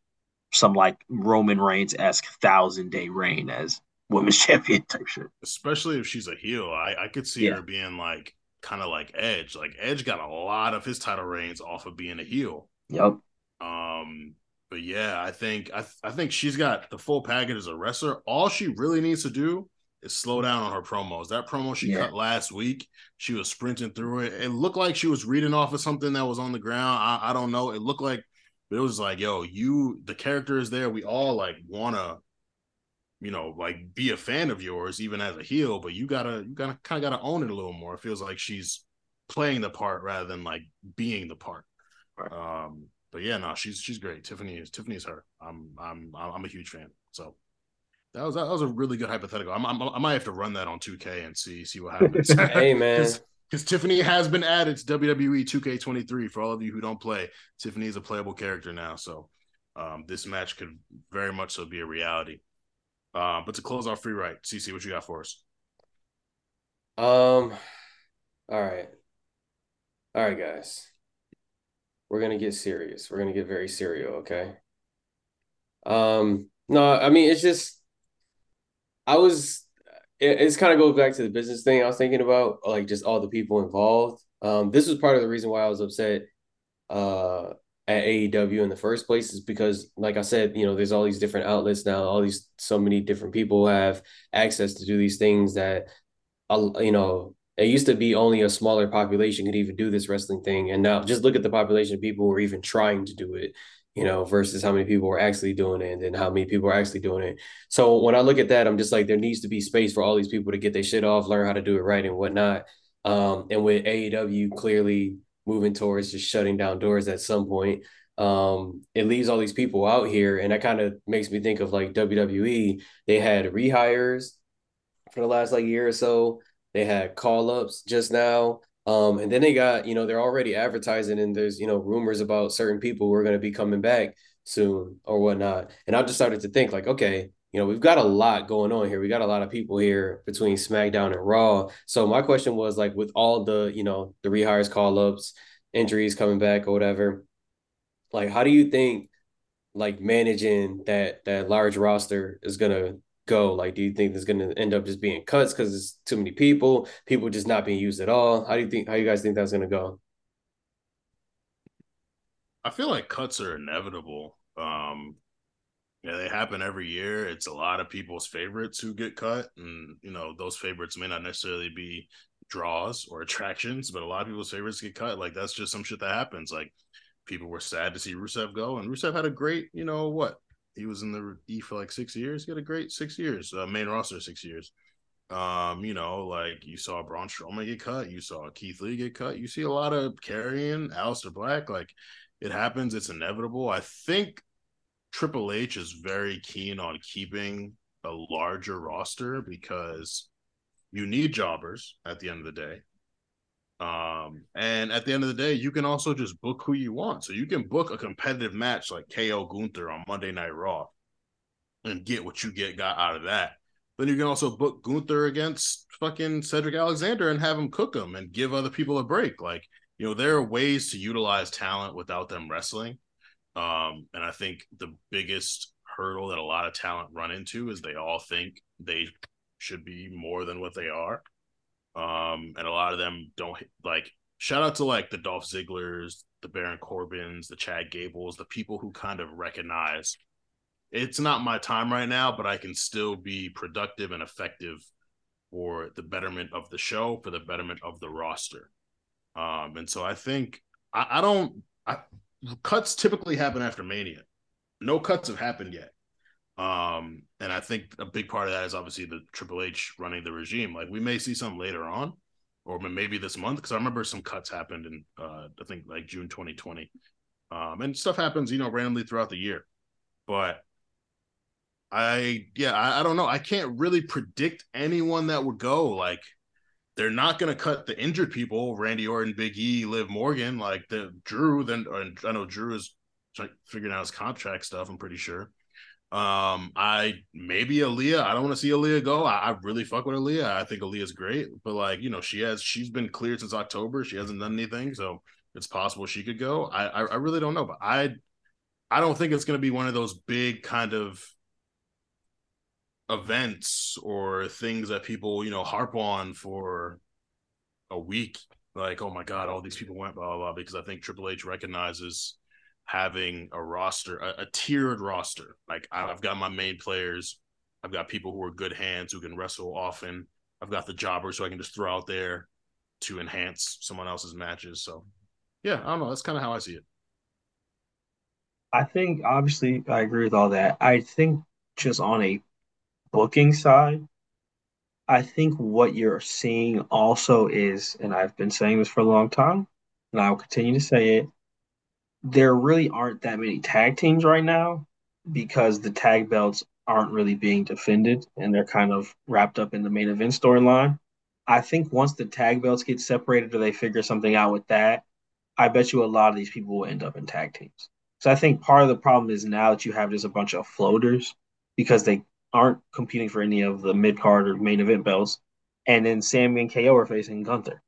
some like Roman Reigns esque thousand day reign as women's champion type shit. Especially if she's a heel, I, I could see Yeah. her being like kind of like Edge. Like Edge got a lot of his title reigns off of being a heel. Yep. Um, but yeah, I think I I think she's got the full package as a wrestler. All she really needs to do is slow down on her promos. That promo she Yeah. cut last week, she was sprinting through it. It looked like she was reading off of something that was on the ground. I, I don't know. It looked like but it was like, yo, you the character is there. We all like wanna, you know, like be a fan of yours, even as a heel, but you gotta you gotta kind of gotta own it a little more. It feels like she's playing the part rather than like being the part. Right. Um, but yeah, no, she's she's great. Tiffany is Tiffany is her. I'm I'm I'm a huge fan. So that was that was a really good hypothetical. I'm, I'm I might have to run that on 2K and see see what happens. Hey man, because Tiffany has been added to WWE 2K23. For all of you who don't play, Tiffany is a playable character now. So um, this match could very much so be a reality. Uh, but to close off Free Write, CC, what you got for us? Um, all right. All right, guys. We're gonna get serious. We're gonna get very serial, okay? Um, no, I mean it's just I was it, it's kind of goes back to the business thing I was thinking about, like just all the people involved. Um, this was part of the reason why I was upset uh at AEW in the first place is because like I said, you know, there's all these different outlets now, all these so many different people have access to do these things that uh, you know, it used to be only a smaller population could even do this wrestling thing. And now just look at the population of people who are even trying to do it, you know, versus how many people are actually doing it and then how many people are actually doing it. So when I look at that, I'm just like, there needs to be space for all these people to get their shit off, learn how to do it right and whatnot. Um, and with AEW clearly moving towards just shutting down doors at some point, um, it leaves all these people out here. And that kind of makes me think of like WWE. They had rehires for the last like year or so. They had call ups just now. Um, and then they got, you know, they're already advertising and there's, you know, rumors about certain people who are going to be coming back soon or whatnot. And I just started to think like, okay, you know, we've got a lot going on here. We got a lot of people here between SmackDown and Raw. So my question was like, with all the, you know, the rehires, call ups, injuries coming back or whatever, like, how do you think like managing that that large roster is gonna go? Like, do you think there's gonna end up just being cuts because it's too many people, people just not being used at all? How do you think? How you guys think that's gonna go? I feel like cuts are inevitable. Um, yeah, they happen every year. It's a lot of people's favorites who get cut, and you know those favorites may not necessarily be draws or attractions, but a lot of people's favorites get cut. Like that's just some shit that happens. Like people were sad to see Rusev go, and Rusev had a great, you know what? He was in the E for like six years. He had a great six years, uh, main roster six years. Um, you know, like you saw Braun Strowman get cut, you saw Keith Lee get cut. You see a lot of carrying Aleister Black. Like it happens. It's inevitable. I think Triple H is very keen on keeping a larger roster because you need jobbers at the end of the day. Um, and at the end of the day, you can also just book who you want. So you can book a competitive match like KO Gunther on Monday Night Raw and get what you get got out of that. Then you can also book Gunther against fucking Cedric Alexander and have him cook him and give other people a break. Like, you know, there are ways to utilize talent without them wrestling. Um, and I think the biggest hurdle that a lot of talent run into is they all think they should be more than what they are. Um, and a lot of them don't like shout out to like the Dolph Zigglers, the Baron Corbins, the Chad Gables, the people who kind of recognize it's not my time right now, but I can still be productive and effective for the betterment of the show, for the betterment of the roster. Um, and so I think I, I don't I, cuts typically happen after Mania. No cuts have happened yet. Um, and I think a big part of that is obviously the Triple H running the regime. Like we may see some later on, or maybe this month, because I remember some cuts happened in uh, I think like June 2020. Um, and stuff happens, you know, randomly throughout the year. But I yeah, I, I don't know. I can't really predict anyone that would go. Like they're not going to cut the injured people, Randy Orton, Big E, Liv Morgan, like the Drew. Then I know Drew is figuring out his contract stuff. I'm pretty sure. Um, I maybe Aaliyah. I don't want to see Aaliyah go. I, I really fuck with Aaliyah. I think Aaliyah's great, but like you know, she has she's been cleared since October. She hasn't done anything, so it's possible she could go. I I, I really don't know, but I I don't think it's going to be one of those big kind of events or things that people, you know, harp on for a week. Like, oh my God, all these people went, blah, blah, blah. Because I think Triple H recognizes having a roster, a, a tiered roster. Like, I've got my main players, I've got people who are good hands who can wrestle often. I've got the jobbers who I can just throw out there to enhance someone else's matches. So, yeah, I don't know. That's kind of how I see it. I think obviously I agree with all that. I think just on a booking side, I think what you're seeing also is, and I've been saying this for a long time, and I will continue to say it, there really aren't that many tag teams right now because the tag belts aren't really being defended and they're kind of wrapped up in the main event storyline. I think once the tag belts get separated or they figure something out with that, I bet you a lot of these people will end up in tag teams. So I think part of the problem is now that you have just a bunch of floaters because they aren't competing for any of the mid card or main event belts. And then Sammy and KO are facing Gunther,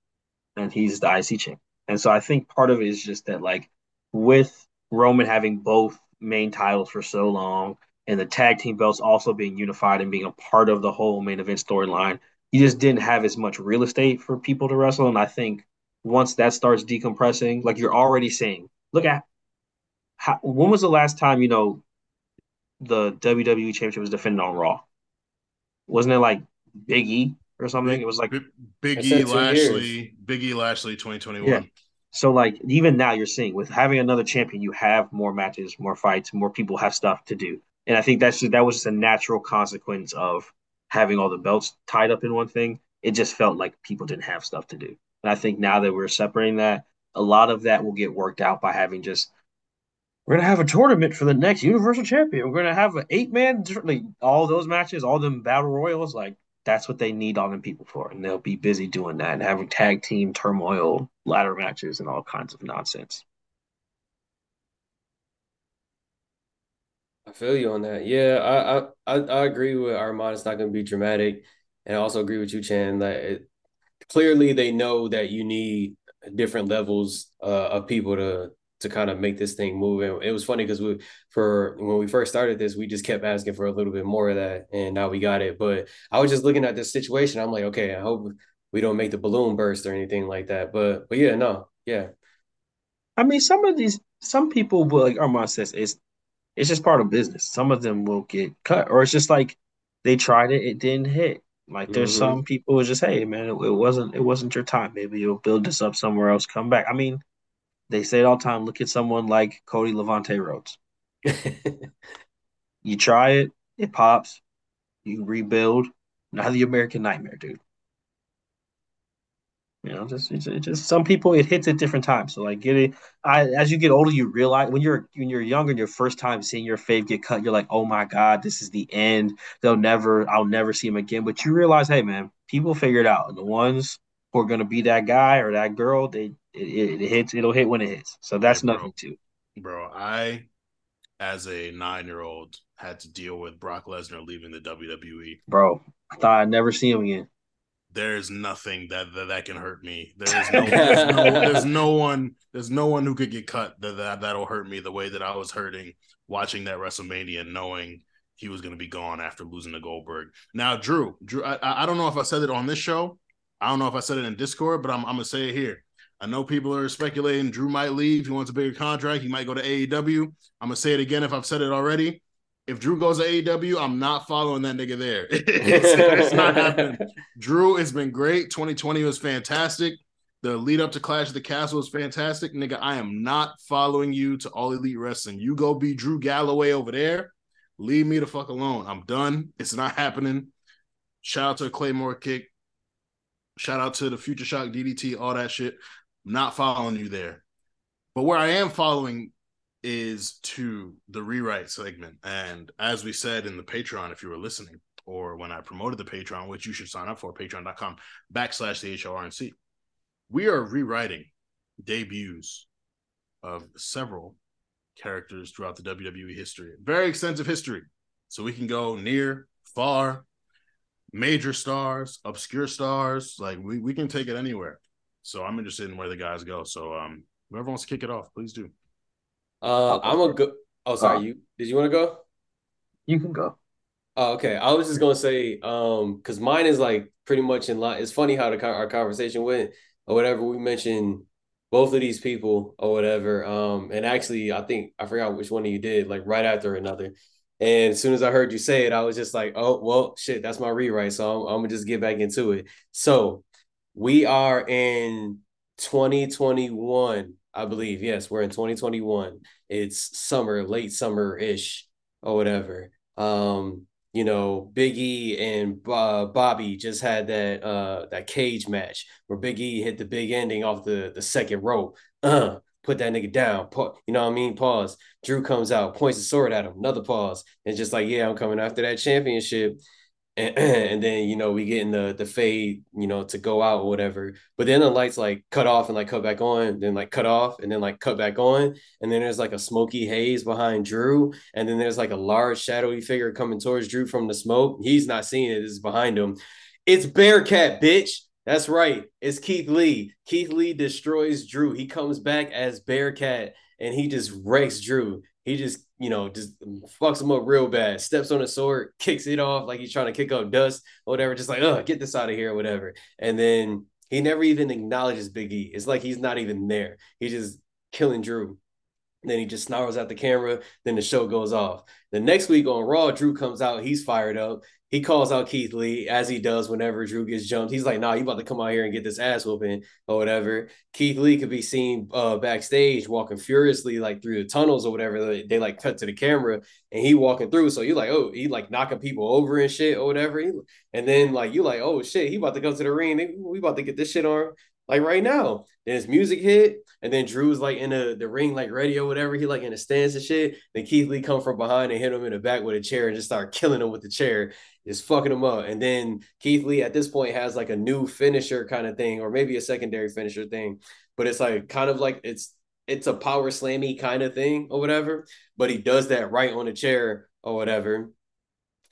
and he's the IC champ. And so I think part of it is just that, like, with Roman having both main titles for so long, and the tag team belts also being unified and being a part of the whole main event storyline, you just didn't have as much real estate for people to wrestle. And I think once that starts decompressing, like you're already seeing, look at how, when was the last time you know the WWE Championship was defended on Raw? Wasn't it like Big E or something? It was like Big E Lashley, Big E Lashley, twenty twenty one. So like even now you're seeing with having another champion, you have more matches, more fights, more people have stuff to do, and I think that's just, that was just a natural consequence of having all the belts tied up in one thing. It just felt like people didn't have stuff to do, and I think now that we're separating that, a lot of that will get worked out by having just we're gonna have a tournament for the next Universal Champion. We're gonna have an eight man, all those matches, all them battle royals. Like that's what they need all them people for, and they'll be busy doing that and having tag team turmoil, ladder matches, and all kinds of nonsense. I feel you on that. Yeah, I I I, agree with Armand. It's not going to be dramatic, and I also agree with you, Chan. That it, clearly they know that you need different levels uh, of people to to kind of make this thing move. And it was funny because we for when we first started this, we just kept asking for a little bit more of that, and now we got it. But I was just looking at this situation. I'm like, okay, I hope we don't make the balloon burst or anything like that. But but yeah, no, yeah. I mean, some of these, some people will like Armand says, it's it's just part of business. Some of them will get cut, or it's just like they tried it, it didn't hit. Like there's mm-hmm. some people who just, hey man, it, it, wasn't it wasn't your time. Maybe you'll build this up somewhere else, come back. I mean, they say it all the time. Look at someone like Cody Levante Rhodes. you try it, it pops. You rebuild. Now the American Nightmare, dude. You know, just it's, it's just some people it hits at different times. So like get it. I as you get older, you realize when you're when you're younger, and your first time seeing your fave get cut, you're like, oh my god, this is the end. They'll never, I'll never see him again. But you realize, hey man, people figure it out. And the ones who are gonna be that guy or that girl, they it, it, hits. It'll hit when it hits. So that's hey, nothing to. Bro, I, as a nine-year-old, had to deal with Brock Lesnar leaving the WWE. Bro, I thought I'd never see him again. There's nothing that that, that can hurt me. There's no, there's no, there's no one there's no one who could get cut that, that that'll hurt me the way that I was hurting watching that WrestleMania, knowing he was going to be gone after losing to Goldberg. Now, Drew, Drew, I, I don't know if I said it on this show. I don't know if I said it in Discord, but I'm, I'm gonna say it here. I know people are speculating Drew might leave. He wants a bigger contract. He might go to AEW. I'm gonna say it again if I've said it already. If Drew goes to AEW, I'm not following that nigga there. it's, it's not happening. Drew has been great. 2020 was fantastic. The lead up to Clash of the Castle was fantastic. Nigga, I am not following you to All Elite Wrestling. You go be Drew Galloway over there. Leave me the fuck alone. I'm done. It's not happening. Shout out to Claymore Kick. Shout out to the Future Shock DDT, all that shit not following you there. But where I am following is to the rewrite segment. And as we said in the Patreon, if you were listening, or when I promoted the Patreon, which you should sign up for, patreon.com backslash the HRNC, we are rewriting debuts of several characters throughout the WWE history. Very extensive history. So we can go near, far, major stars, obscure stars. Like we, we can take it anywhere. So I'm interested in where the guys go. So um, whoever wants to kick it off, please do. Uh, I'm a go. Oh, sorry. Uh, you did you want to go? You can go. Oh, okay. I was just gonna say, um, because mine is like pretty much in line. It's funny how the our conversation went or whatever. We mentioned both of these people or whatever. Um, and actually, I think I forgot which one of you did, like right after another. And as soon as I heard you say it, I was just like, oh, well, shit, that's my rewrite. So I'm, I'm gonna just get back into it. So we are in 2021, I believe. Yes, we're in 2021. It's summer, late summer ish or whatever. Um, you know, Big E and uh, Bobby just had that uh that cage match where Big E hit the big ending off the the second rope. Uh, put that nigga down. You know what I mean? Pause. Drew comes out, points the sword at him. Another pause. And just like, yeah, I'm coming after that championship. And, and, then you know we get in the the fade you know to go out or whatever but then the lights like cut off and like cut back on then like cut off and then like cut back on and then there's like a smoky haze behind drew and then there's like a large shadowy figure coming towards drew from the smoke he's not seeing it it's behind him it's bearcat bitch that's right it's keith lee keith lee destroys drew he comes back as bearcat and he just wrecks drew he just, you know, just fucks him up real bad. Steps on the sword, kicks it off like he's trying to kick up dust or whatever. Just like, oh, get this out of here or whatever. And then he never even acknowledges Big E. It's like he's not even there. He's just killing Drew. Then he just snarls at the camera. Then the show goes off. The next week on Raw, Drew comes out. He's fired up. He calls out Keith Lee as he does whenever Drew gets jumped. He's like, "Nah, you about to come out here and get this ass whooping or whatever." Keith Lee could be seen uh, backstage walking furiously like through the tunnels or whatever. They, they, like cut to the camera and he walking through. So you're like, "Oh, he like knocking people over and shit or whatever." He, and then like you like, "Oh shit, he about to come to the ring. We about to get this shit on like right now." Then his music hit, and then Drew's like in the, the ring, like ready or whatever. He like in a stance and shit. Then Keith Lee come from behind and hit him in the back with a chair and just start killing him with the chair, just fucking him up. And then Keith Lee at this point has like a new finisher kind of thing, or maybe a secondary finisher thing. But it's like kind of like it's it's a power slammy kind of thing or whatever. But he does that right on the chair or whatever.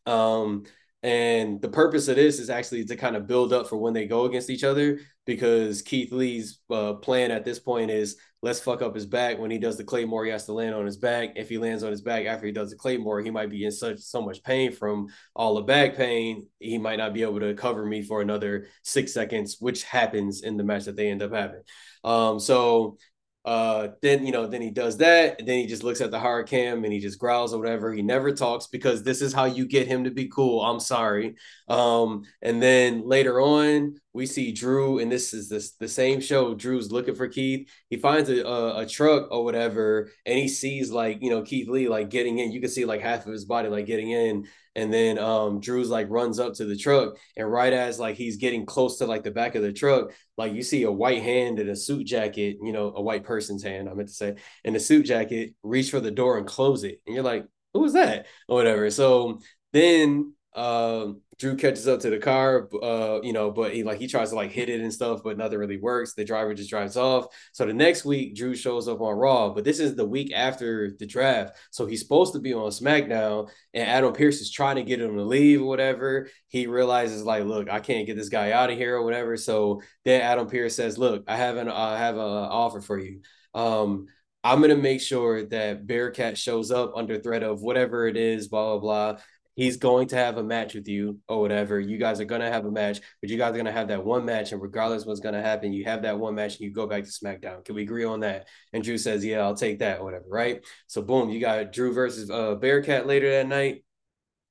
Um, and the purpose of this is actually to kind of build up for when they go against each other because Keith Lee's uh, plan at this point is let's fuck up his back. When he does the Claymore, he has to land on his back. If he lands on his back after he does the Claymore, he might be in such so much pain from all the back pain. He might not be able to cover me for another six seconds, which happens in the match that they end up having. Um, so uh, then you know, then he does that, and then he just looks at the hard cam and he just growls or whatever. He never talks because this is how you get him to be cool. I'm sorry. Um, and then later on, we see Drew, and this is this the same show. Drew's looking for Keith. He finds a, a, a truck or whatever, and he sees like you know Keith Lee like getting in. You can see like half of his body like getting in, and then um Drew's like runs up to the truck, and right as like he's getting close to like the back of the truck, like you see a white hand in a suit jacket, you know, a white person's hand, I meant to say, in a suit jacket, reach for the door and close it. And you're like, who was that? Or whatever. So then um, Drew catches up to the car, uh, you know, but he like he tries to like hit it and stuff, but nothing really works. The driver just drives off. So the next week, Drew shows up on Raw, but this is the week after the draft. So he's supposed to be on SmackDown, and Adam Pearce is trying to get him to leave or whatever. He realizes like, look, I can't get this guy out of here or whatever. So then Adam Pearce says, look, I have an I have an offer for you. Um, I'm gonna make sure that Bearcat shows up under threat of whatever it is, blah blah blah he's going to have a match with you or whatever. You guys are going to have a match, but you guys are going to have that one match. And regardless what's going to happen, you have that one match and you go back to SmackDown. Can we agree on that? And Drew says, yeah, I'll take that or whatever. Right. So boom, you got Drew versus uh, Bearcat later that night.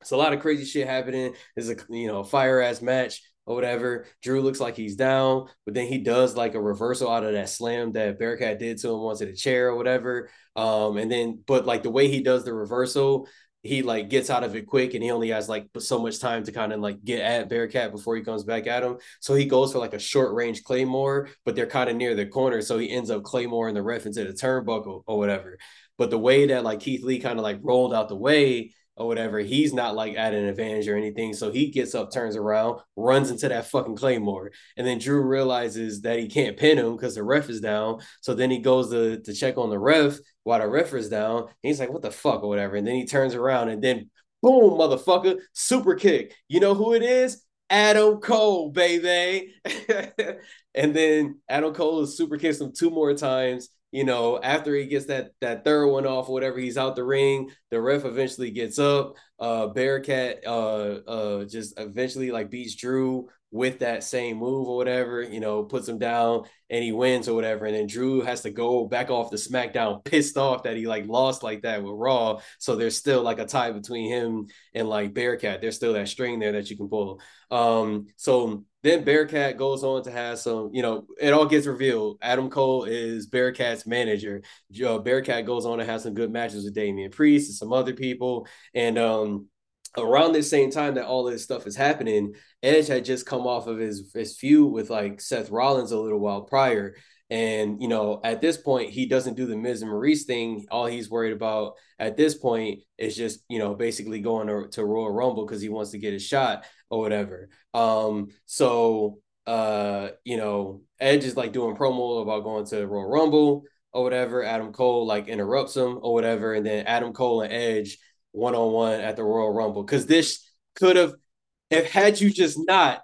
It's a lot of crazy shit happening. It's a, you know, fire ass match or whatever. Drew looks like he's down, but then he does like a reversal out of that slam that Bearcat did to him once onto the chair or whatever. Um, and then, but like the way he does the reversal, he like gets out of it quick and he only has like so much time to kind of like get at Bearcat before he comes back at him. So he goes for like a short range Claymore, but they're kind of near the corner. So he ends up Claymore in the ref into the turnbuckle or whatever. But the way that like Keith Lee kind of like rolled out the way, or whatever, he's not like at an advantage or anything. So he gets up, turns around, runs into that fucking Claymore. And then Drew realizes that he can't pin him because the ref is down. So then he goes to, to check on the ref while the ref is down. he's like, what the fuck or whatever. And then he turns around and then boom, motherfucker, super kick. You know who it is? Adam Cole, baby. and then Adam Cole is super kicks him two more times. You know, after he gets that that third one off, whatever, he's out the ring. The ref eventually gets up. Uh, Bearcat uh uh just eventually like beats Drew with that same move or whatever, you know, puts him down and he wins or whatever. And then Drew has to go back off the SmackDown pissed off that he like lost like that with Raw. So there's still like a tie between him and like Bearcat. There's still that string there that you can pull. Um, so then Bearcat goes on to have some, you know, it all gets revealed. Adam Cole is Bearcat's manager. Uh, Bearcat goes on to have some good matches with Damian Priest and some other people. And um, around the same time that all this stuff is happening, Edge had just come off of his his feud with like Seth Rollins a little while prior. And you know, at this point, he doesn't do the Miz and Maurice thing. All he's worried about at this point is just you know basically going to, to Royal Rumble because he wants to get a shot or whatever. Um, so uh, you know, Edge is like doing promo about going to Royal Rumble or whatever. Adam Cole like interrupts him or whatever, and then Adam Cole and Edge one on one at the Royal Rumble because this could have, if had you just not,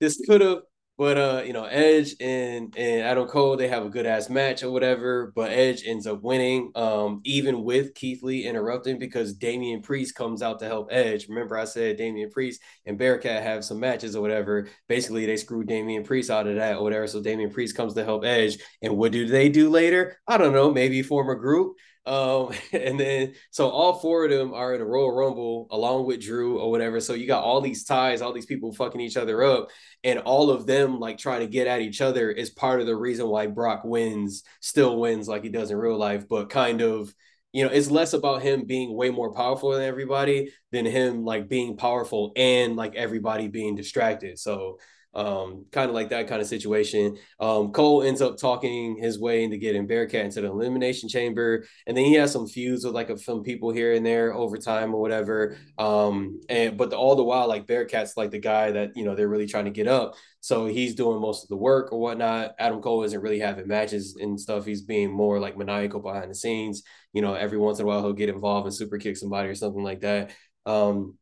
this could have. But uh, you know, Edge and and Adam Cole, they have a good ass match or whatever. But Edge ends up winning, um, even with Keith Lee interrupting because Damian Priest comes out to help Edge. Remember, I said Damian Priest and Bearcat have some matches or whatever. Basically, they screwed Damian Priest out of that or whatever. So Damian Priest comes to help Edge. And what do they do later? I don't know. Maybe form a group. Um, and then so all four of them are in a Royal Rumble along with Drew or whatever. So you got all these ties, all these people fucking each other up, and all of them like trying to get at each other is part of the reason why Brock wins, still wins like he does in real life, but kind of you know, it's less about him being way more powerful than everybody than him like being powerful and like everybody being distracted. So um, kind of like that kind of situation. Um, Cole ends up talking his way into getting Bearcat into the elimination chamber, and then he has some feuds with like a, some people here and there over time or whatever. Um, and but the, all the while, like Bearcat's like the guy that you know they're really trying to get up, so he's doing most of the work or whatnot. Adam Cole isn't really having matches and stuff. He's being more like maniacal behind the scenes. You know, every once in a while he'll get involved and super kick somebody or something like that. Um,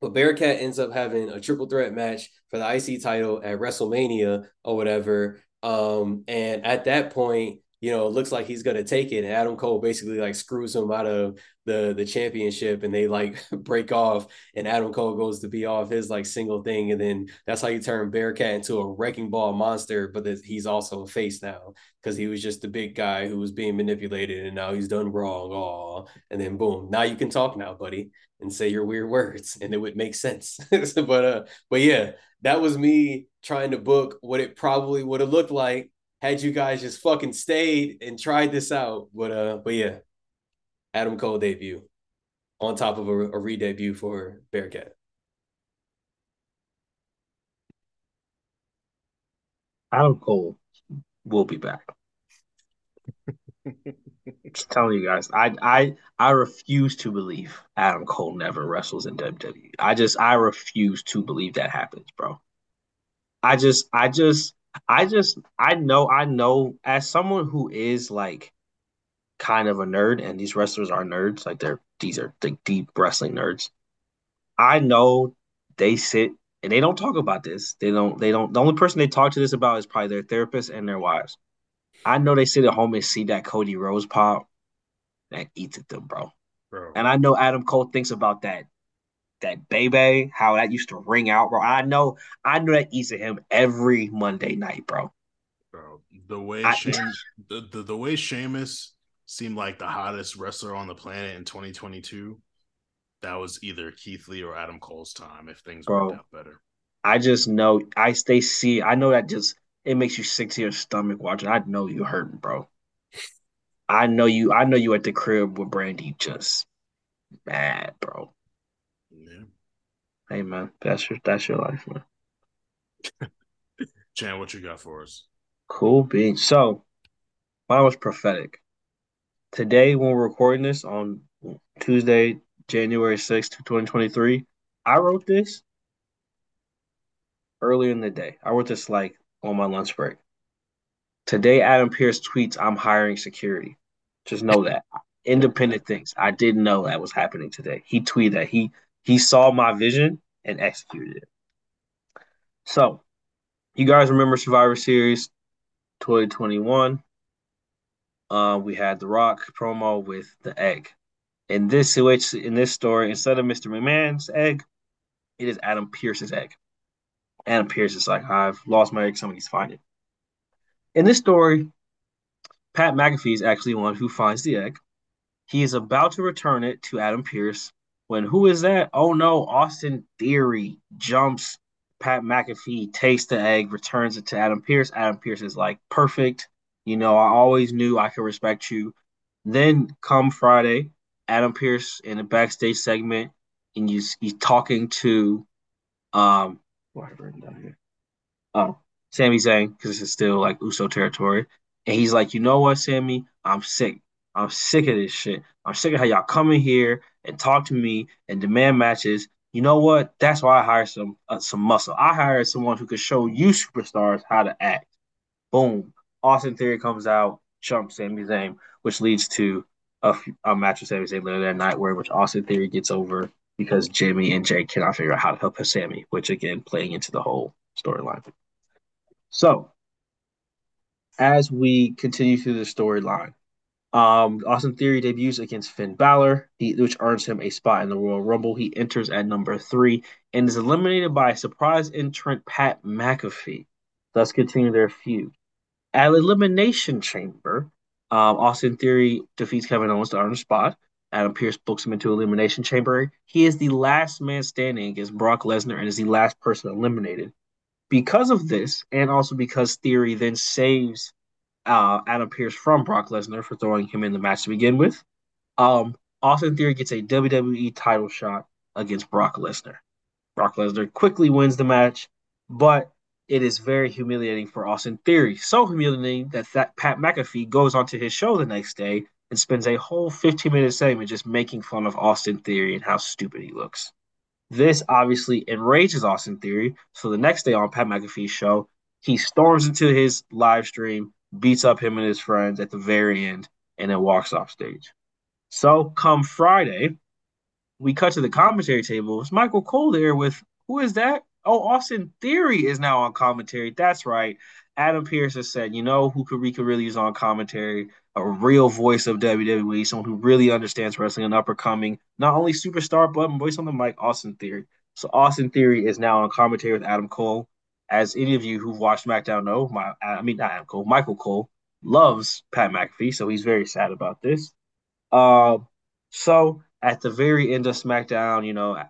but Bearcat ends up having a triple threat match for the IC title at WrestleMania or whatever. Um, and at that point, you know, it looks like he's gonna take it. And Adam Cole basically like screws him out of the the championship and they like break off and Adam Cole goes to be off his like single thing. And then that's how you turn Bearcat into a wrecking ball monster, but he's also a face now because he was just the big guy who was being manipulated and now he's done wrong. Oh, and then boom, now you can talk now, buddy and say your weird words and it would make sense. but uh but yeah, that was me trying to book what it probably would have looked like had you guys just fucking stayed and tried this out. But uh but yeah, Adam Cole debut on top of a, a re-debut for Bearcat. Adam Cole will be back. Just telling you guys, I I I refuse to believe Adam Cole never wrestles in WWE. I just I refuse to believe that happens, bro. I just I just I just I know I know as someone who is like kind of a nerd and these wrestlers are nerds, like they're these are the deep wrestling nerds. I know they sit and they don't talk about this. They don't they don't the only person they talk to this about is probably their therapist and their wives. I know they sit at home and see that Cody Rhodes pop that eats at them, bro. bro. And I know Adam Cole thinks about that that baby, how that used to ring out, bro. I know, I know that eats at him every Monday night, bro. Bro, the way I, the, the, the way Sheamus seemed like the hottest wrestler on the planet in 2022, that was either Keith Lee or Adam Cole's time if things bro, worked out better. I just know I stay see. I know that just it makes you sick to your stomach watching. I know you hurting, bro. I know you. I know you at the crib with Brandy, just mad, bro. Yeah. Hey man, that's your that's your life, man. Chan, what you got for us? Cool beans. So, mine was prophetic. Today, when we're recording this on Tuesday, January 6th, 2023, I wrote this earlier in the day. I wrote this like on my lunch break. Today, Adam Pearce tweets, I'm hiring security. Just know that. Independent things. I didn't know that was happening today. He tweeted that. He he saw my vision and executed it. So, you guys remember Survivor Series 2021? uh, we had The Rock promo with the egg. In this in this story, instead of Mr. McMahon's egg, it is Adam Pearce's egg. Adam Pearce is like, I've lost my egg, somebody's find it. In this story, Pat McAfee is actually one who finds the egg. He is about to return it to Adam Pearce when who is that? Oh no, Austin Theory jumps Pat McAfee, takes the egg, returns it to Adam Pearce. Adam Pearce is like, perfect. You know, I always knew I could respect you. Then come Friday, Adam Pearce in a backstage segment, and he's he's talking to um have written down here? Oh, Sami Zayn, because this is still like Uso territory. And he's like, you know what, Sami? I'm sick. I'm sick of this shit. I'm sick of how y'all come in here and talk to me and demand matches. You know what? That's why I hired some uh, some muscle. I hired someone who could show you superstars how to act. Boom. Austin Theory comes out, jumps Sami Zayn, which leads to a, a match with Sami Zayn later that night, where which Austin Theory gets over because Jimmy and Jey cannot figure out how to help Sami, which again playing into the whole storyline. So, as we continue through the storyline, um, Austin Theory debuts against Finn Balor, he, which earns him a spot in the Royal Rumble. He enters at number three and is eliminated by surprise entrant Pat McAfee, thus continuing their feud. At Elimination Chamber, um, Austin Theory defeats Kevin Owens to earn a spot. Adam Pearce books him into Elimination Chamber. He is the last man standing against Brock Lesnar and is the last person eliminated. Because of this, and also because Theory then saves uh, Adam Pearce from Brock Lesnar for throwing him in the match to begin with, um, Austin Theory gets a WWE title shot against Brock Lesnar. Brock Lesnar quickly wins the match, but it is very humiliating for Austin Theory. So humiliating that, that Pat McAfee goes onto his show the next day and spends a whole 15 minute segment just making fun of Austin Theory and how stupid he looks. This obviously enrages Austin Theory. So the next day on Pat McAfee's show, he storms into his live stream, beats up him and his friends at the very end, and then walks off stage. So come Friday, we cut to the commentary table. It's Michael Cole there with who is that? Oh, Austin Theory is now on commentary. That's right. Adam Pearce has said, you know who could really use on commentary? A real voice of WWE, someone who really understands wrestling, an upper coming, not only superstar, but voice on the mic, Austin Theory. So Austin Theory is now on commentary with Adam Cole. As any of you who've watched SmackDown know, my I mean not Adam Cole, Michael Cole loves Pat McAfee, so he's very sad about this. Uh, so at the very end of SmackDown, you know,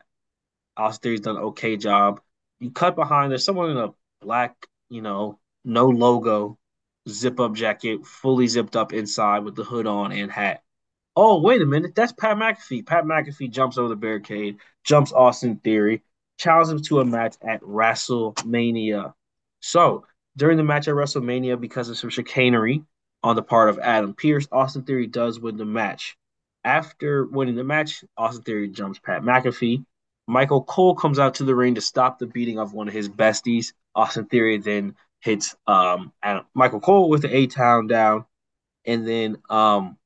Austin Theory's done an okay job. You cut behind, there's someone in a black, you know, no logo zip up jacket, fully zipped up inside with the hood on and hat. Oh, wait a minute. That's Pat McAfee. Pat McAfee jumps over the barricade, jumps Austin Theory, challenges him to a match at WrestleMania. So, during the match at WrestleMania, because of some chicanery on the part of Adam Pearce, Austin Theory does win the match. After winning the match, Austin Theory jumps Pat McAfee. Michael Cole comes out to the ring to stop the beating of one of his besties. Austin Theory then hits um Adam, Michael Cole with the A Town down, and then um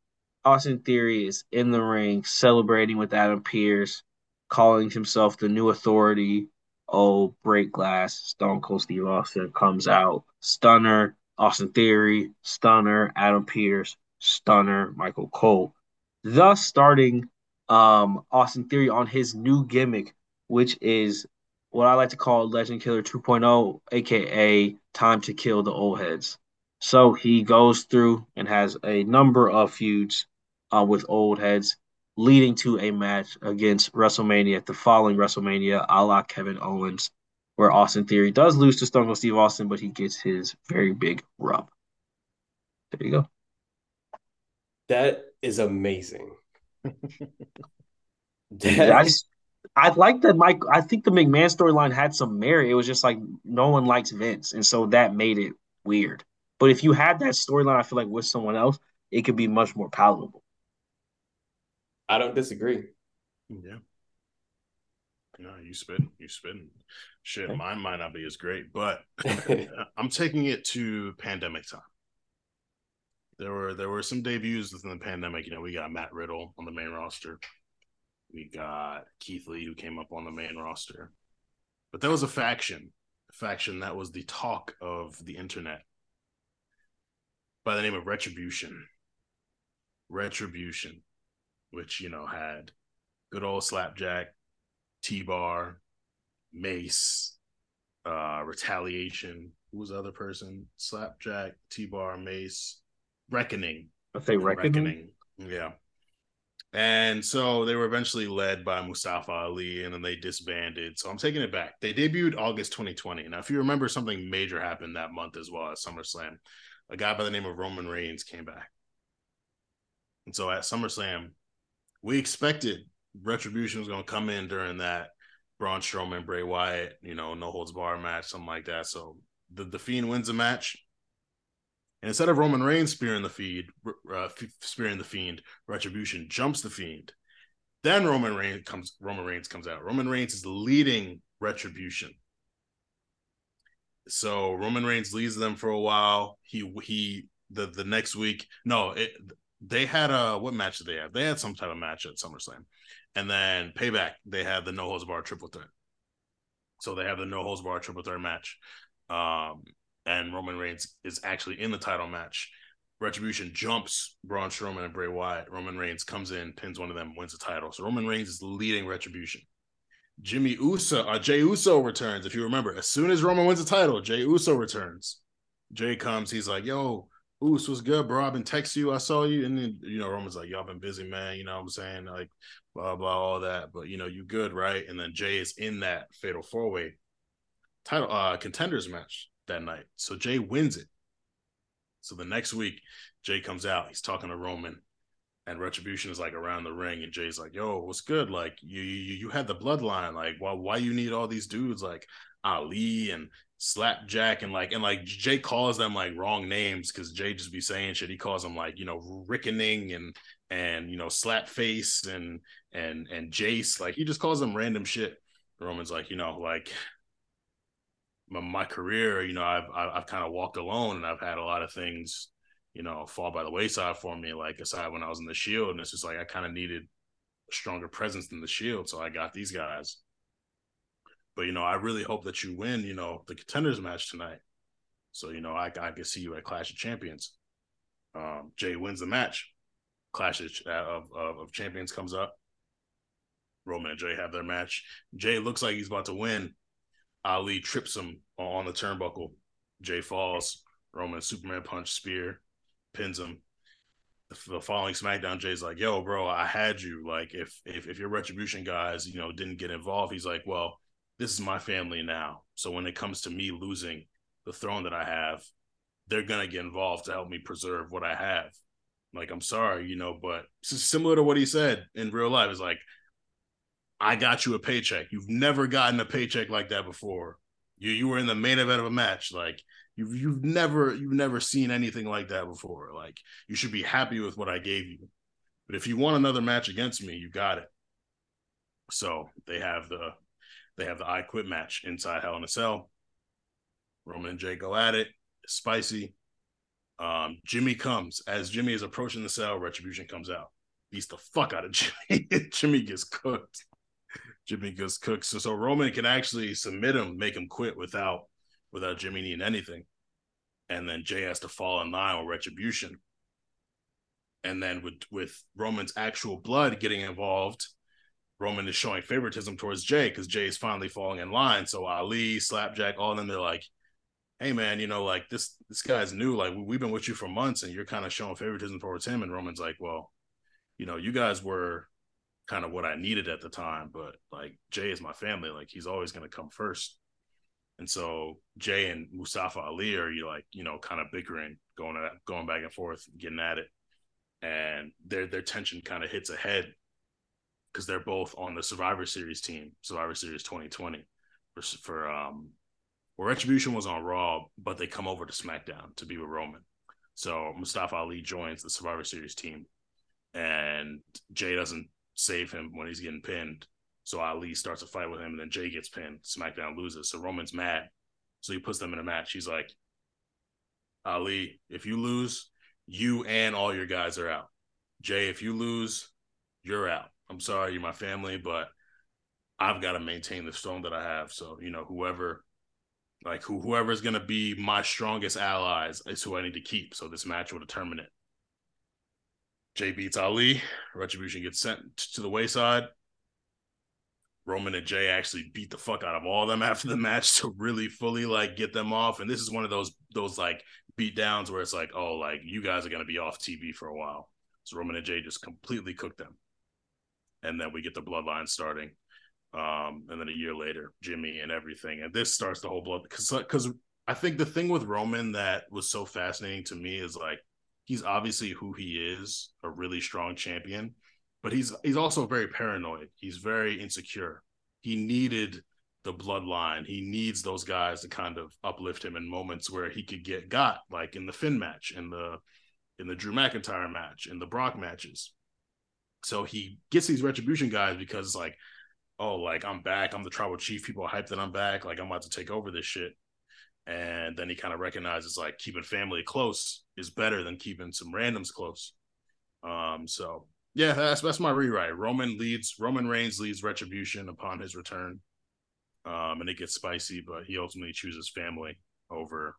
Austin Theory is in the ring celebrating with Adam Pearce, calling himself the new authority. Oh, break glass. Stone Cold Steve Austin comes out. Stunner, Austin Theory, Stunner, Adam Pearce, Stunner, Michael Cole. Thus starting um Austin Theory on his new gimmick, which is what I like to call Legend Killer 2.0, aka Time to Kill the Old Heads. So he goes through and has a number of feuds uh, with old heads, leading to a match against WrestleMania, the following WrestleMania, a la Kevin Owens, where Austin Theory does lose to Stone Cold Steve Austin, but he gets his very big rub. There you go. That is amazing. I just I like that Mike. I think the McMahon storyline had some merit. It was just like no one likes Vince, and so that made it weird. But if you had that storyline, I feel like with someone else, it could be much more palatable. I don't disagree. Yeah. No, you spin, you spin. Shit, okay. mine might not be as great, but I'm taking it to pandemic time. There were there were some debuts within the pandemic. You know, we got Matt Riddle on the main roster. We got Keith Lee, who came up on the main roster. But there was a faction, a faction that was the talk of the internet by the name of Retribution. Retribution, which you know had good old Slapjack, T Bar, Mace, uh, Retaliation. Who was the other person? Slapjack, T Bar, Mace, Reckoning. I say reckoning. Reckoning. Yeah. And so they were eventually led by Mustafa Ali and then they disbanded. So I'm taking it back. They debuted August 2020. Now, if you remember, something major happened that month as well at SummerSlam. A guy by the name of Roman Reigns came back. And so at SummerSlam, we expected Retribution was going to come in during that Braun Strowman, Bray Wyatt, you know, no holds bar match, something like that. So the, the Fiend wins the match. And instead of Roman Reigns spearing the feed, uh, spearing the Fiend, Retribution jumps the Fiend. Then Roman Reigns comes. Roman Reigns comes out. Roman Reigns is leading Retribution. So Roman Reigns leads them for a while. He he the the next week. No, it they had a what match did they have? They had some type of match at SummerSlam, and then Payback they had the no holds bar triple threat. So they have the no holds bar triple threat match. Um, and Roman Reigns is actually in the title match. Retribution jumps Braun Strowman and Bray Wyatt. Roman Reigns comes in, pins one of them, wins the title. So Roman Reigns is leading Retribution. Jimmy Uso, uh, Jey Uso returns. If you remember, as soon as Roman wins the title, Jey Uso returns. Jey comes, he's like, "Yo, Uso was good, bro. I've been texting you. I saw you." And then you know, Roman's like, "Y'all been busy, man. You know what I'm saying? Like, blah blah, all that. But you know, you good, right?" And then Jey is in that fatal four way title uh contenders match that night. So Jey wins it. So the next week, Jey comes out. He's talking to Roman, and Retribution is like around the ring, and Jey's like, "Yo, what's good? Like you you you had the bloodline. Like why why you need all these dudes like Ali and Slapjack and like and like Jey calls them like wrong names because Jey just be saying shit. He calls them like you know Rickening and and you know Slapface and and and Jace. Like he just calls them random shit. Roman's like you know like my, my career, you know, I've I've kind of walked alone, and I've had a lot of things, you know, fall by the wayside for me. Like aside when I was in the Shield, and it's just like I kind of needed a stronger presence than the Shield, so I got these guys. But you know, I really hope that you win, you know, the contenders match tonight. So you know, I I can see you at Clash of Champions. Um, Jey wins the match. Clash of, of, of Champions comes up. Roman and Jey have their match. Jey looks like he's about to win Ali trips him on the turnbuckle. Jey falls. Roman Superman punch spear pins him. The following SmackDown, Jey's like, "Yo, bro, I had you. Like, if if if your Retribution guys, you know, didn't get involved, he's like, well, this is my family now. So when it comes to me losing the throne that I have, they're gonna get involved to help me preserve what I have. Like, I'm sorry, you know, but similar to what he said in real life. Is like, I got you a paycheck. You've never gotten a paycheck like that before. You you were in the main event of a match. Like you've you've never you've never seen anything like that before. Like you should be happy with what I gave you. But if you want another match against me, you got it. So they have the they have the I Quit match inside Hell in a Cell. Roman and Jey go at it. It's spicy. Um, Jimmy comes as Jimmy is approaching the cell. Retribution comes out, beats the fuck out of Jimmy. Jimmy gets cooked. Jimmy gets cooked. So, so Roman can actually submit him, make him quit without without Jimmy needing anything. And then Jey has to fall in line with retribution. And then with with Roman's actual blood getting involved, Roman is showing favoritism towards Jey because Jey is finally falling in line. So Ali, Slapjack, all of them, they're like, hey man, you know, like this this guy's new. Like we've been with you for months and you're kind of showing favoritism towards him. And Roman's like, well, you know, you guys were kind of what I needed at the time. But like Jey is my family. Like he's always going to come first. And so Jey and Mustafa Ali are you like, you know, kind of bickering, going at, going back and forth, getting at it. And their their tension kind of hits ahead because they're both on the Survivor Series team, Survivor Series 2020 for, for um well, Retribution was on Raw, but they come over to SmackDown to be with Roman. So Mustafa Ali joins the Survivor Series team, and Jey doesn't save him when he's getting pinned. So Ali starts a fight with him, and then Jey gets pinned. SmackDown loses. So Roman's mad. So he puts them in a match. He's like, Ali, if you lose, you and all your guys are out. Jey, if you lose, you're out. I'm sorry, you're my family, but I've got to maintain the stone that I have. So, you know, whoever like who whoever's gonna be my strongest allies is who I need to keep. So this match will determine it. Jey beats Ali. Retribution gets sent to the wayside. Roman and Jey actually beat the fuck out of all of them after the match to really fully like get them off. And this is one of those those like beat downs where it's like, oh, like you guys are gonna be off TV for a while. So Roman and Jey just completely cooked them. And then we get the bloodline starting. Um, and then a year later, Jimmy and everything. And this starts the whole blood because because I think the thing with Roman that was so fascinating to me is like he's obviously who he is, a really strong champion, but he's he's also very paranoid. He's very insecure. He needed the bloodline. He needs those guys to kind of uplift him in moments where he could get got, like in the Finn match, in the in the Drew McIntyre match, in the Brock matches. So he gets these retribution guys because like, oh, like I'm back. I'm the tribal chief. People are hyped that I'm back. Like I'm about to take over this shit and then he kind of recognizes like keeping family close is better than keeping some randoms close. Um, so yeah, that's that's my rewrite. Roman leads Roman Reigns leads Retribution upon his return, um, and it gets spicy, but he ultimately chooses family over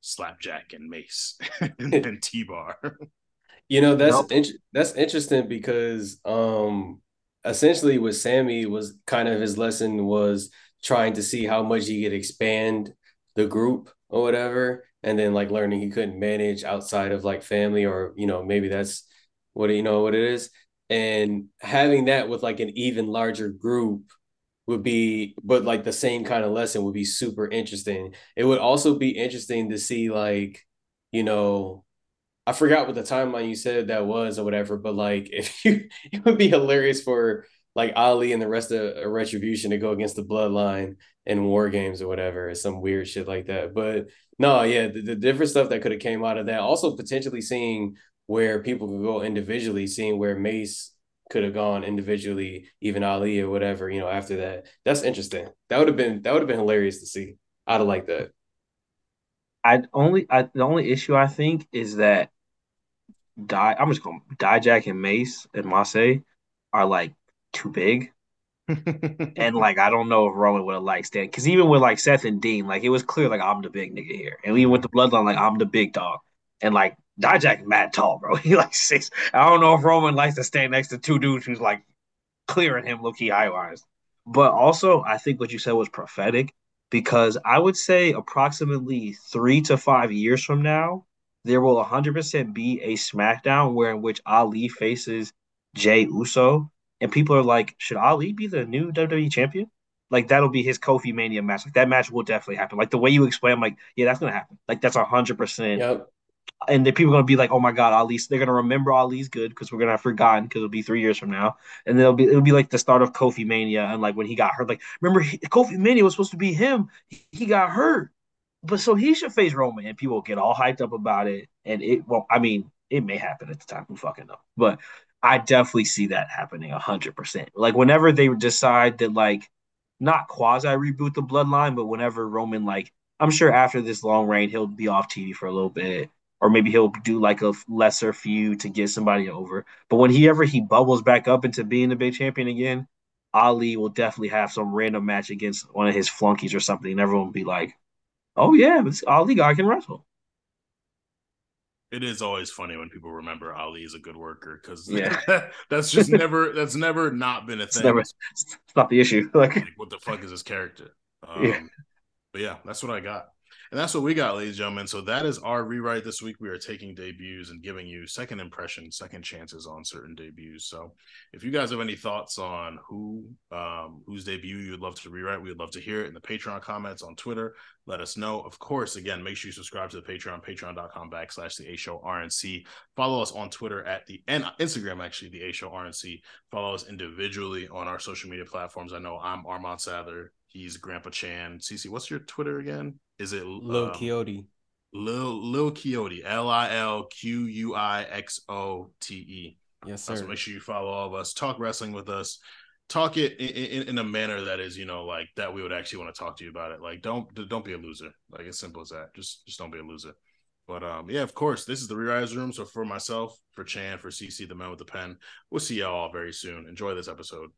Slapjack and Mace and, and T Bar. You know that's nope. in- that's interesting because um, essentially with Sami was kind of his lesson was trying to see how much he could expand the group or whatever and then like learning he couldn't manage outside of like family or you know maybe that's what you know what it is and having that with like an even larger group would be but like the same kind of lesson would be super interesting it would also be interesting to see like you know i forgot what the timeline you said that was or whatever but like if you it would be hilarious for like Ali and the rest of Retribution to go against the Bloodline in War Games or whatever, or some weird shit like that. But no, yeah, the, the different stuff that could have came out of that. Also, potentially seeing where people could go individually, seeing where Mace could have gone individually, even Ali or whatever. You know, after that, that's interesting. That would have been that would have been hilarious to see. I'd have liked that. I only I, the only issue I think is that die. I'm just going Dijak and Mace and Mace are like too big. and like I don't know if Roman would have liked stand because even with like Seth and Dean, like it was clear like I'm the big nigga here, and even with the bloodline, like I'm the big dog, and like Dijak mad tall, bro. He like six. I don't know if Roman likes to stand next to two dudes who's like clearing him low key high wise. But also, I think what you said was prophetic because I would say approximately three to five years from now, there will 100% be a SmackDown where in which Ali faces Jey Uso and people are like, should Ali be the new WWE champion? Like that'll be his Kofi Mania match. Like that match will definitely happen. Like the way you explain, I'm like, yeah, that's gonna happen. Like that's hundred percent. Yep. And then people are gonna be like, oh my god, Ali. They're gonna remember Ali's good because we're gonna have forgotten because it'll be three years from now, and then it'll be it'll be like the start of Kofi Mania and like when he got hurt. Like remember, he, Kofi Mania was supposed to be him. He, he got hurt, but so he should face Roman, and people get all hyped up about it. And it, well, I mean, it may happen at the time. Who fucking know? But I definitely see that happening hundred percent. Like whenever they decide that like not quasi reboot the bloodline, but whenever Roman like I'm sure after this long reign he'll be off TV for a little bit, or maybe he'll do like a lesser feud to get somebody over. But when he ever he bubbles back up into being the big champion again, Ali will definitely have some random match against one of his flunkies or something, and everyone will be like, "Oh yeah, this Ali guy can wrestle." It is always funny when people remember Ali is a good worker because yeah. that's just never that's never not been a thing. It's, never, it's not the issue. Like, like, what the fuck is his character? Um, yeah. But yeah, that's what I got. And that's what we got, ladies and gentlemen. So that is our rewrite this week. We are taking debuts and giving you second impressions, second chances on certain debuts. So if you guys have any thoughts on who um, whose debut you would love to rewrite, we would love to hear it in the Patreon comments on Twitter. Let us know. Of course, again, make sure you subscribe to the Patreon, patreon.com backslash the A Show RNC. Follow us on Twitter at the and Instagram, actually, the A Show RNC. Follow us individually on our social media platforms. I know I'm Armand Sather. He's Grandpa Chan. CC, what's your Twitter again? Is it Lil um, Quixote? Lil Lil Quixote. L I L Q U I X O T E. Yes, sir. So make sure you follow all of us. Talk wrestling with us. Talk it in, in, in, a manner that is, you know, like that we would actually want to talk to you about it. Like, don't don't be a loser. Like as simple as that. Just just don't be a loser. But um, yeah, of course, this is the Rewriters Room. So for myself, for Chan, for CC, the man with the pen, we'll see y'all very soon. Enjoy this episode.